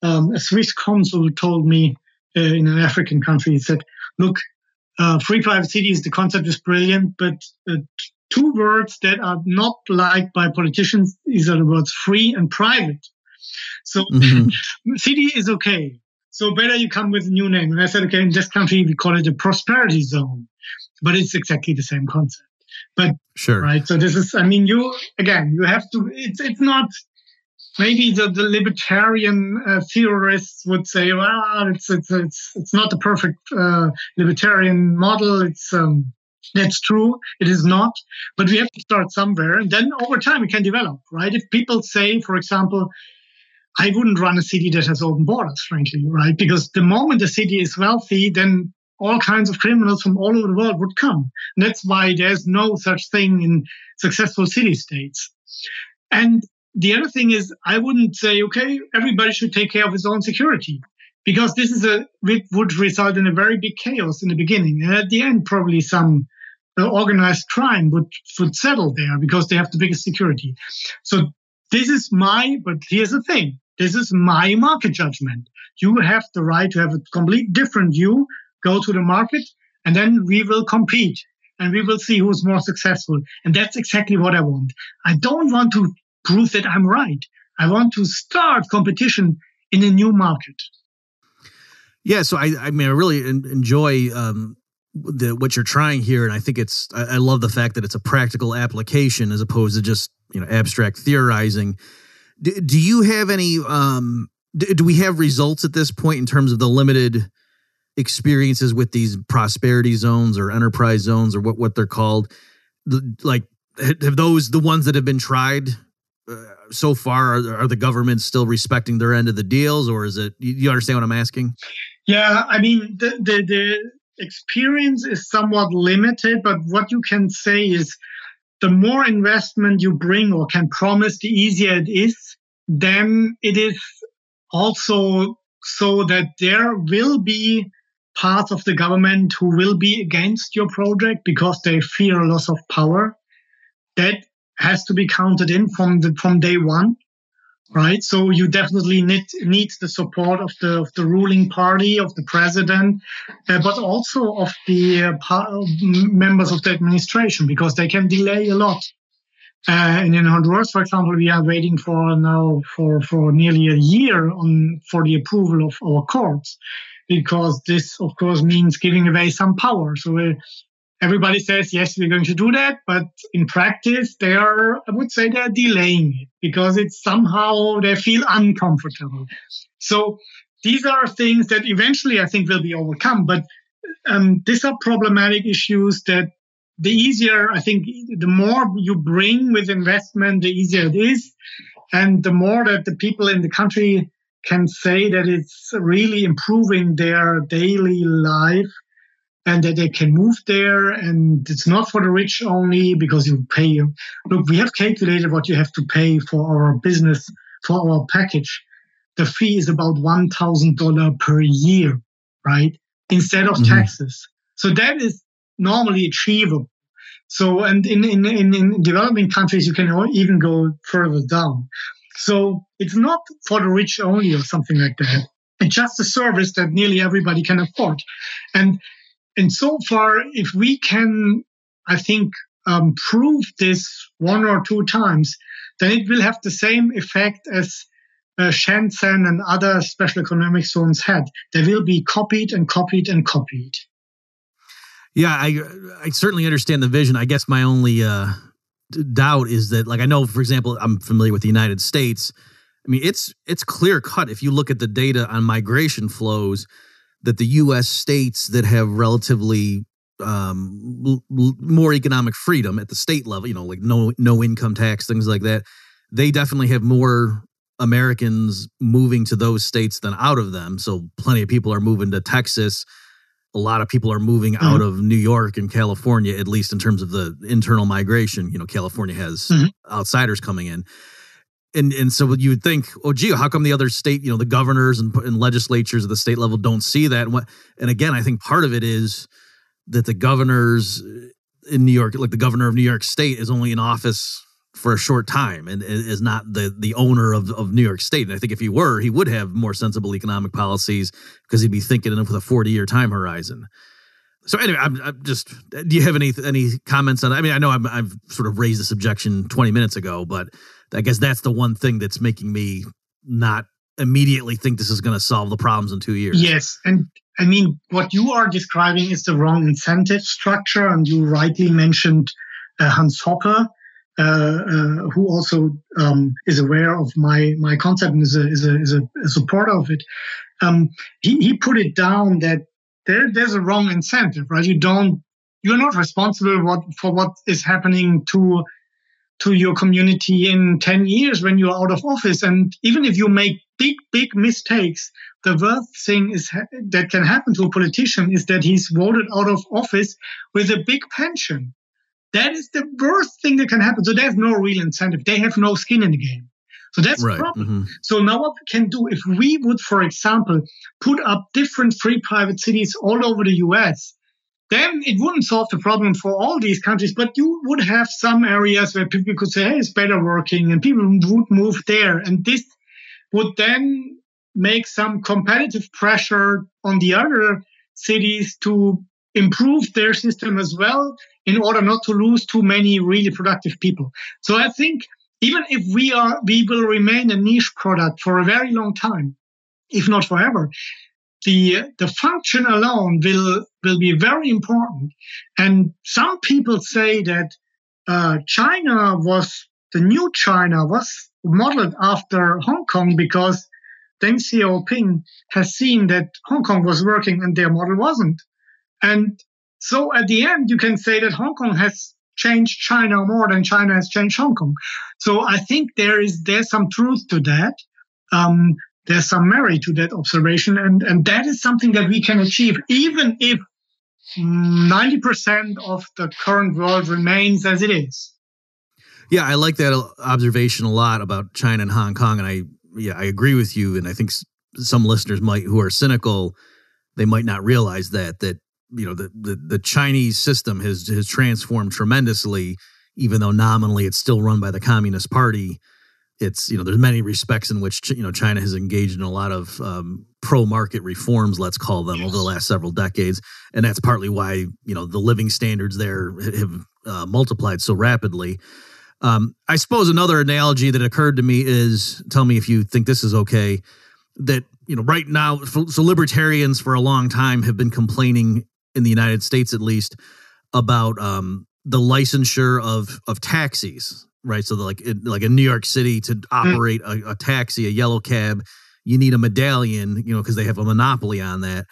um, a Swiss consul told me uh, in an African country, he said, look, uh, free private cities, the concept is brilliant, but uh, two words that are not liked by politicians is are the words free and private. So mm-hmm. city is okay. So better you come with a new name. And I said, okay, in this country, we call it a prosperity zone, but it's exactly the same concept. But
sure,
right. So this is, I mean, you again, you have to. It's it's not. Maybe the, the libertarian uh, theorists would say, well, it's it's it's it's not the perfect uh, libertarian model. It's um, that's true. It is not, but we have to start somewhere, and then over time it can develop, right? If people say, for example, I wouldn't run a city that has open borders, frankly, right? Because the moment the city is wealthy, then all kinds of criminals from all over the world would come. And that's why there's no such thing in successful city states. And the other thing is, I wouldn't say, okay, everybody should take care of his own security because this is a, it would result in a very big chaos in the beginning. And at the end, probably some organized crime would, would settle there because they have the biggest security. So this is my, but here's the thing. This is my market judgment. You have the right to have a complete different view go to the market, and then we will compete and we will see who's more successful. And that's exactly what I want. I don't want to prove that I'm right. I want to start competition in a new market.
Yeah, so I, I mean, I really enjoy um, the, what you're trying here, and I think it's. I, I love the fact that it's a practical application as opposed to just you know abstract theorizing. Do, do you have any? Um, do, do we have results at this point in terms of the limited? Experiences with these prosperity zones or enterprise zones or what what they're called. Like have those the ones that have been tried uh, so far are, are, the governments still respecting their end of the deals or is it you, understand what i'm asking?
Yeah i mean the, the the experience is somewhat limited but what you can say is the more investment you bring or can promise the easier it is. Then it is also so that there will be parts of the government who will be against your project because they fear a loss of power. That has to be counted in from the from day one, right? So you definitely need need the support of the of the ruling party, of the president, uh, but also of the uh, members of the administration because they can delay a lot. Uh, and in Honduras, for example, we are waiting for now for, for nearly a year on for the approval of our courts because this, of course, means giving away some power. So uh, everybody says, yes, we're going to do that. But in practice, they are, I would say, they're delaying it because it's somehow they feel uncomfortable. So these are things that eventually I think will be overcome. But um, these are problematic issues that the easier, I think, the more you bring with investment, the easier it is. And the more that the people in the country can say that it's really improving their daily life and that they can move there. And it's not for the rich only because you pay look we have calculated what you have to pay for our business for our package. The fee is about $1000 per year right? Instead of mm-hmm. taxes. So that is normally achievable. So and in, in, in, in developing countries you can even go further down. So it's not for the rich only or something like that. It's just a service that nearly everybody can afford. And and so far, if we can, I think, um, prove this one or two times, then it will have the same effect as uh, Shenzhen and other special economic zones had. They will be copied and copied and copied.
Yeah, I I certainly understand the vision. I guess my only uh, doubt is that like I know for example I'm familiar with the United States I mean it's it's clear cut if you look at the data on migration flows that the US states that have relatively um, l- more economic freedom at the state level you know like no no income tax things like that they definitely have more Americans moving to those states than out of them. So plenty of people are moving to Texas. A lot of people are moving mm-hmm. out of New York and California, at least in terms of the internal migration. You know, California has mm-hmm. outsiders coming in. And, and so you would think, oh, gee, how come the other state, you know, the governors and, and legislatures at the state level don't see that? And, what, and again, I think part of it is that the governors uh, in New York, like the governor of New York State, is only in office for a short time and is not the the owner of, of New York State. And I think if he were, he would have more sensible economic policies because he'd be thinking with a 40 year time horizon. So anyway, I'm, I'm, just. Do you have any any comments on? I mean, I know i have sort of raised this objection 20 minutes ago, but I guess that's the one thing that's making me not immediately think this is going to solve the problems in two years.
Yes, and I mean what you are describing is the wrong incentive structure, and you rightly mentioned uh, Hans Hoppe, uh, uh, who also um, is aware of my my concept and is a is a, is a, supporter of it. Um, he he put it down that there there's a wrong incentive, right? You don't you're not responsible what, for what is happening to to your community in 10 years when you're out of office and even if you make big big mistakes the worst thing is that can happen to a politician is that he's voted out of office with a big pension that is the worst thing that can happen. So there's no real incentive. They have no skin in the game. So that's right. the problem. Mm-hmm. So now what we can do, if we would, for example, put up different free private cities all over the US, then it wouldn't solve the problem for all these countries, but you would have some areas where people could say, hey, it's better working, and people would move there. And this would then make some competitive pressure on the other cities to improve their system as well in order not to lose too many really productive people. So I think even if we are, we will remain a niche product for a very long time, if not forever. The, the function alone will, will be very important. And some people say that uh, China was, the new China was modeled after Hong Kong because Deng Xiaoping has seen that Hong Kong was working and their model wasn't. And so at the end, you can say that Hong Kong has changed China more than China has changed Hong Kong. So I think there is there's some truth to that. Um, there's some merit to that observation, and and that is something that we can achieve, even if 90% of the current world remains as it is.
Yeah, I like that observation a lot about China and Hong Kong, and I yeah I agree with you. And I think some listeners might who are cynical, they might not realize that that you know the, the the Chinese system has has transformed tremendously, even though nominally it's still run by the Communist Party. It's you know there's many respects in which you know China has engaged in a lot of um, pro market reforms, let's call them, yes. over the last several decades, and that's partly why you know the living standards there have uh, multiplied so rapidly. Um, I suppose another analogy that occurred to me is tell me if you think this is okay. That you know right now, so libertarians for a long time have been complaining in the United States at least about um, the licensure of of taxis, right? So like like in New York City to hmm. operate a, a taxi, a yellow cab, you need a medallion, you know, because they have a monopoly on that.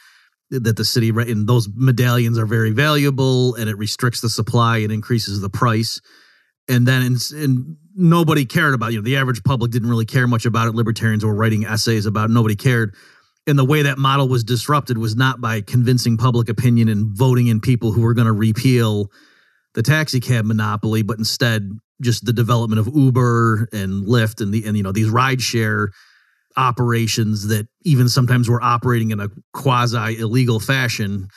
That the city and those medallions are very valuable, and it restricts the supply and increases the price. And then, in, and nobody cared about you know the average public didn't really care much about it. Libertarians were writing essays about it. Nobody cared and the way that model was disrupted was not by convincing public opinion and voting in people who were going to repeal the taxi cab monopoly, but instead just the development of Uber and Lyft and the and you know these rideshare operations that even sometimes were operating in a quasi illegal fashion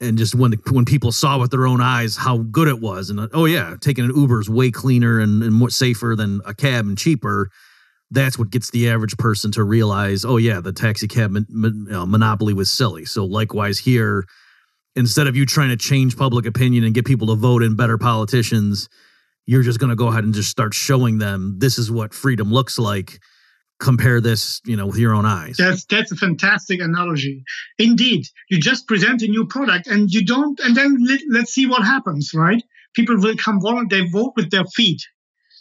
and just when when people saw with their own eyes how good it was and oh yeah taking an uber is way cleaner and, and more safer than a cab and cheaper that's what gets the average person to realize, oh yeah, the taxi cab mon- mon- uh, monopoly was silly. So likewise here, instead of you trying to change public opinion and get people to vote in better politicians, you're just going to go ahead and just start showing them this is what freedom looks like. Compare this, you know, with your own eyes.
That's that's a fantastic analogy. Indeed, you just present a new product and you don't, and then let, let's see what happens. Right? People will come volunteer, they vote with their feet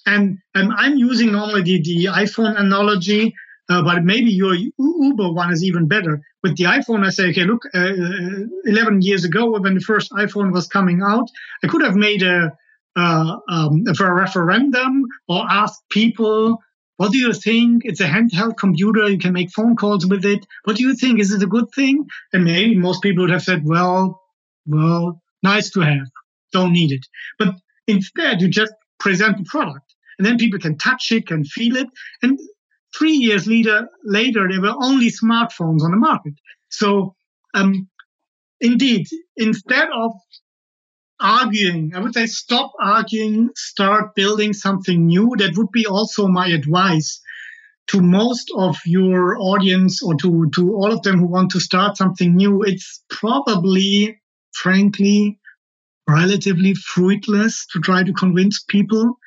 and um, I'm using normally the, the iPhone analogy, uh, but maybe your Uber one is even better. With the iPhone, I say, okay, look, uh, uh 11 years ago when the first iPhone was coming out, I could have made a, uh, um, a referendum or asked people What do you think? It's a handheld computer. You can make phone calls with it. What do you think? Is it a good thing? And maybe most people would have said, well, well, nice to have. Don't need it. But instead, you just present the product and then people can touch it, can feel it. And three years later, later, there were only smartphones on the market. So, um, indeed, instead of arguing. I would say stop arguing, start building something new. That would be also my advice to most of your audience or to, to all of them who want to start something new. It's probably, frankly, relatively fruitless to try to convince people.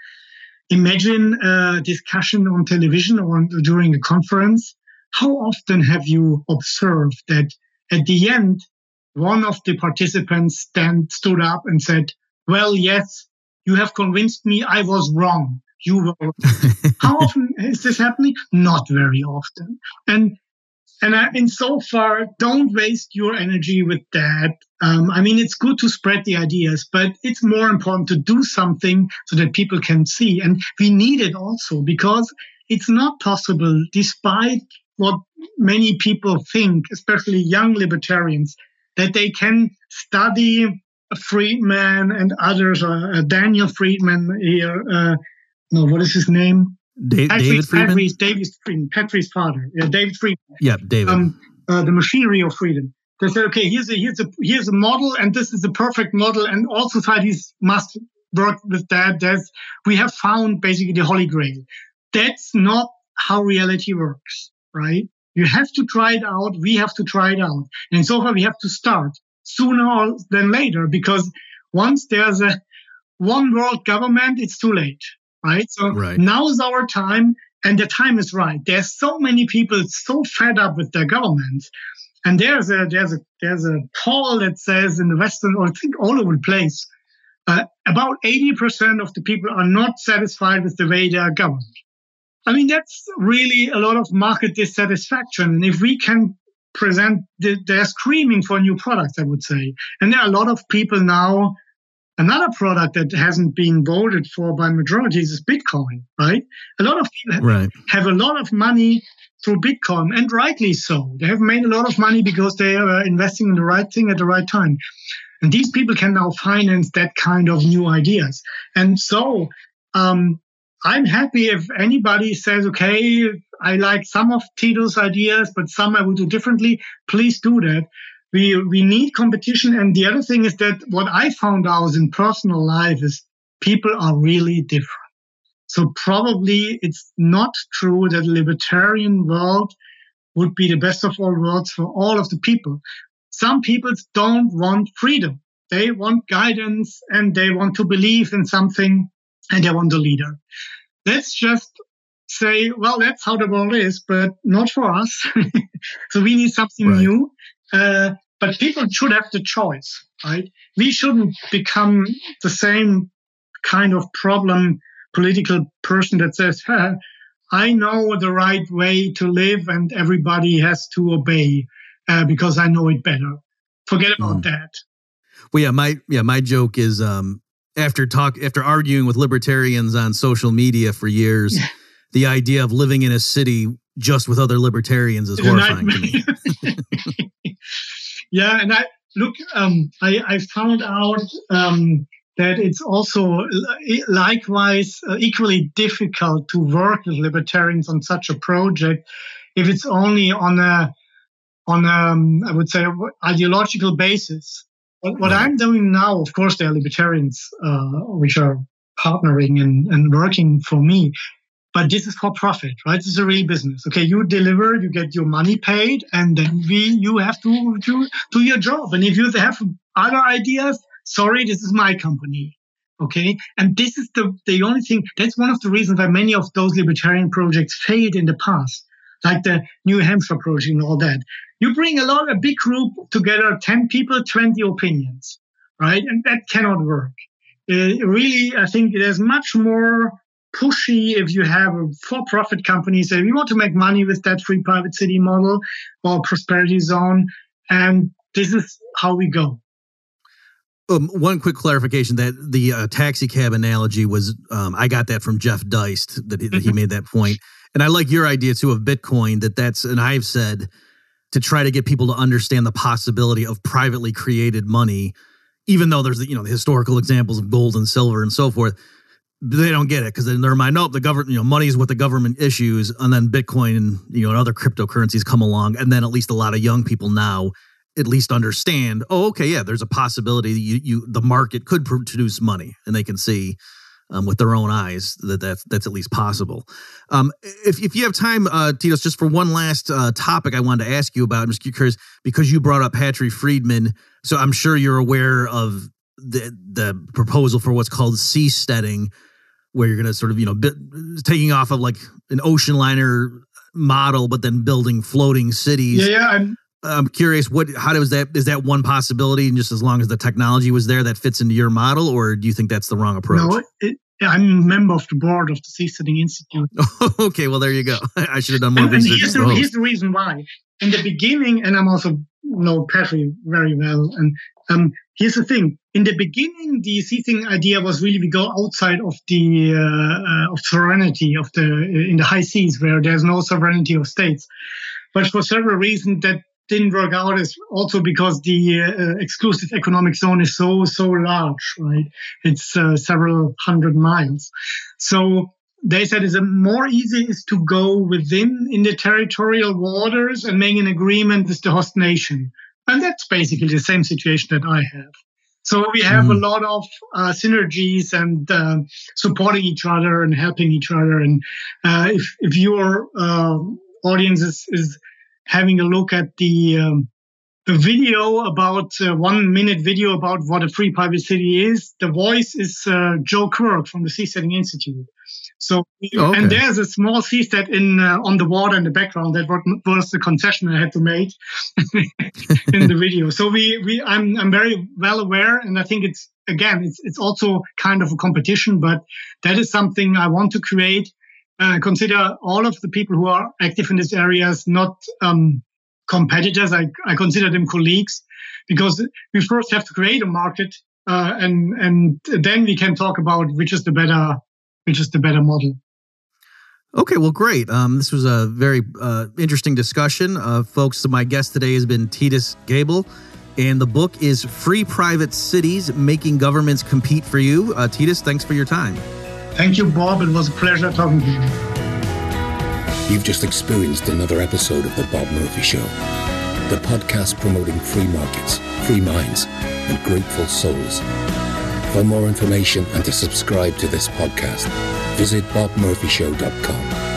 Imagine a discussion on television or during a conference. How often have you observed that at the end, one of the participants stand, stood up and said, well, yes, you have convinced me I was wrong. You were. How often is this happening? Not very often. And and I, and so far, don't waste your energy with that. Um, I mean, it's good to spread the ideas, but it's more important to do something so that people can see. And we need it also because it's not possible, despite what many people think, especially young libertarians, that they can study Friedman and others, uh, uh, Daniel Friedman here. Uh, no, what is his name?
David Friedman.
Patri, David Friedman, Patri's father. Yeah, David Friedman.
Yeah, David. Um,
uh, the machinery of freedom. They said, okay, here's a here's a here's a model, and this is a perfect model, and all societies must work with that. There's we have found basically the holy grail. That's not how reality works, right? You have to try it out. We have to try it out. And so far, we have to start sooner than later because once there's a one world government, it's too late, right? So right. now is our time, and the time is right. There's so many people so fed up with their government. And there's a there's a there's a poll that says in the Western or I think all over the place, uh, about 80% of the people are not satisfied with the way they are governed. I mean, that's really a lot of market dissatisfaction. And if we can present, they're screaming for new products, I would say. And there are a lot of people now. Another product that hasn't been voted for by majorities is Bitcoin, right? A lot of people right. have a lot of money through Bitcoin, and rightly so. They have made a lot of money because they are investing in the right thing at the right time. And these people can now finance that kind of new ideas. And so um, I'm happy if anybody says, okay, I like some of Titus's ideas, but some I would do differently. Please do that. We, we need competition. And the other thing is that what I found out in personal life is people are really different. So probably it's not true that libertarian world would be the best of all worlds for all of the people. Some people don't want freedom. They want guidance and they want to believe in something and they want a leader. Let's just say, well, that's how the world is, but not for us. so we need something right. new. Uh, but people should have the choice, right? We shouldn't become the same kind of problem political person that says, I know the right way to live and everybody has to obey uh, because I know it better. Forget about mm. that.
Well, yeah, my yeah, my joke is um, after talk after arguing with libertarians on social media for years, the idea of living in a city just with other libertarians is horrifying to
me. yeah, and I look, um, I, I found out um, that it's also likewise uh, equally difficult to work with libertarians on such a project if it's only on a on a, um, I would say ideological basis. What, what I'm doing now, of course, there are libertarians uh, which are partnering and, and working for me, but this is for profit, right? This is a real business. Okay, you deliver, you get your money paid, and then we you have to do, do your job. And if you have other ideas, sorry, this is my company. Okay, and this is the the only thing. That's one of the reasons why many of those libertarian projects failed in the past, like the New Hampshire project and all that you bring a lot, a big group together, 10 people, 20 opinions, right? And that cannot work. Uh, really, I think there's much more pushy if you have a for-profit company say we want to make money with that free private city model or prosperity zone, and this is how we go.
Um, one quick clarification that the uh, taxi cab analogy was um, I got that from Jeff Deist that he, that he made that point. And I like your idea too of Bitcoin that that's, and I've said to try to get people to understand the possibility of privately created money, even though there's, you know, the historical examples of gold and silver and so forth. They don't get it because in their mind, nope, the government, you know, money is what the government issues. And then Bitcoin and, you know, and other cryptocurrencies come along. And then at least a lot of young people now at least understand, oh, okay, yeah, there's a possibility you, you the market could produce money and they can see um, with their own eyes that that's, that's at least possible. Um, if, if you have time, uh, Titus, just for one last uh, topic I wanted to ask you about, I'm just curious because you brought up Patrick Friedman. So I'm sure you're aware of the the proposal for what's called seasteading, where you're going to sort of you know bit, taking off of like an ocean liner model, but then building floating cities.
Yeah, yeah. I'm,
I'm curious what how does that is that one possibility and just as long as the technology was there that fits into your model or do you think that's the wrong approach
no, it, I'm a member of the board of the Seasteading Institute.
okay, well there you go. I should have done more
and,
research.
And here's, the, here's the reason why. In the beginning, and I'm also know Patrick very well, and um, here's the thing. In the beginning, the seasteading idea was really we go outside of the uh, uh, of sovereignty of the in the high seas where there's no sovereignty of states. But for several reasons, that didn't work out is also because the uh, exclusive economic zone is so so large right it's uh, several hundred miles so they said it's a more easy is to go within in the territorial waters and make an agreement with the host nation and that's basically the same situation that i have so we have mm. a lot of uh, synergies and uh, supporting each other and helping each other and uh, if if your um, audience is, is having a look at the um, the video about uh, one minute video about what a free private city is. The voice is uh, Joe Quirk from the Seasteading Institute. So, okay. and there's a small seastead in uh, on the water in the background. That was the concession I had to make in the video. So we, we, I'm, I'm very well aware, and I think it's again, it's, it's also kind of a competition, but that is something I want to create uh, consider all of the people who are active in these areas not um, competitors. I, I consider them colleagues because we first have to create a market uh, and and then we can talk about which is the better which is the better model.
Okay, well, great. Um, this was a very uh, interesting discussion, uh, folks. So my guest today has been Titus Gebel, and the book is "Free Private Cities: Making Governments Compete for You." Uh, Titus, thanks for your time.
Thank you, Bob. It was a pleasure talking to you.
You've just experienced another episode of The Bob Murphy Show, the podcast promoting free markets, free minds, and grateful souls. For more information and to subscribe to this podcast, visit bobmurphyshow.com.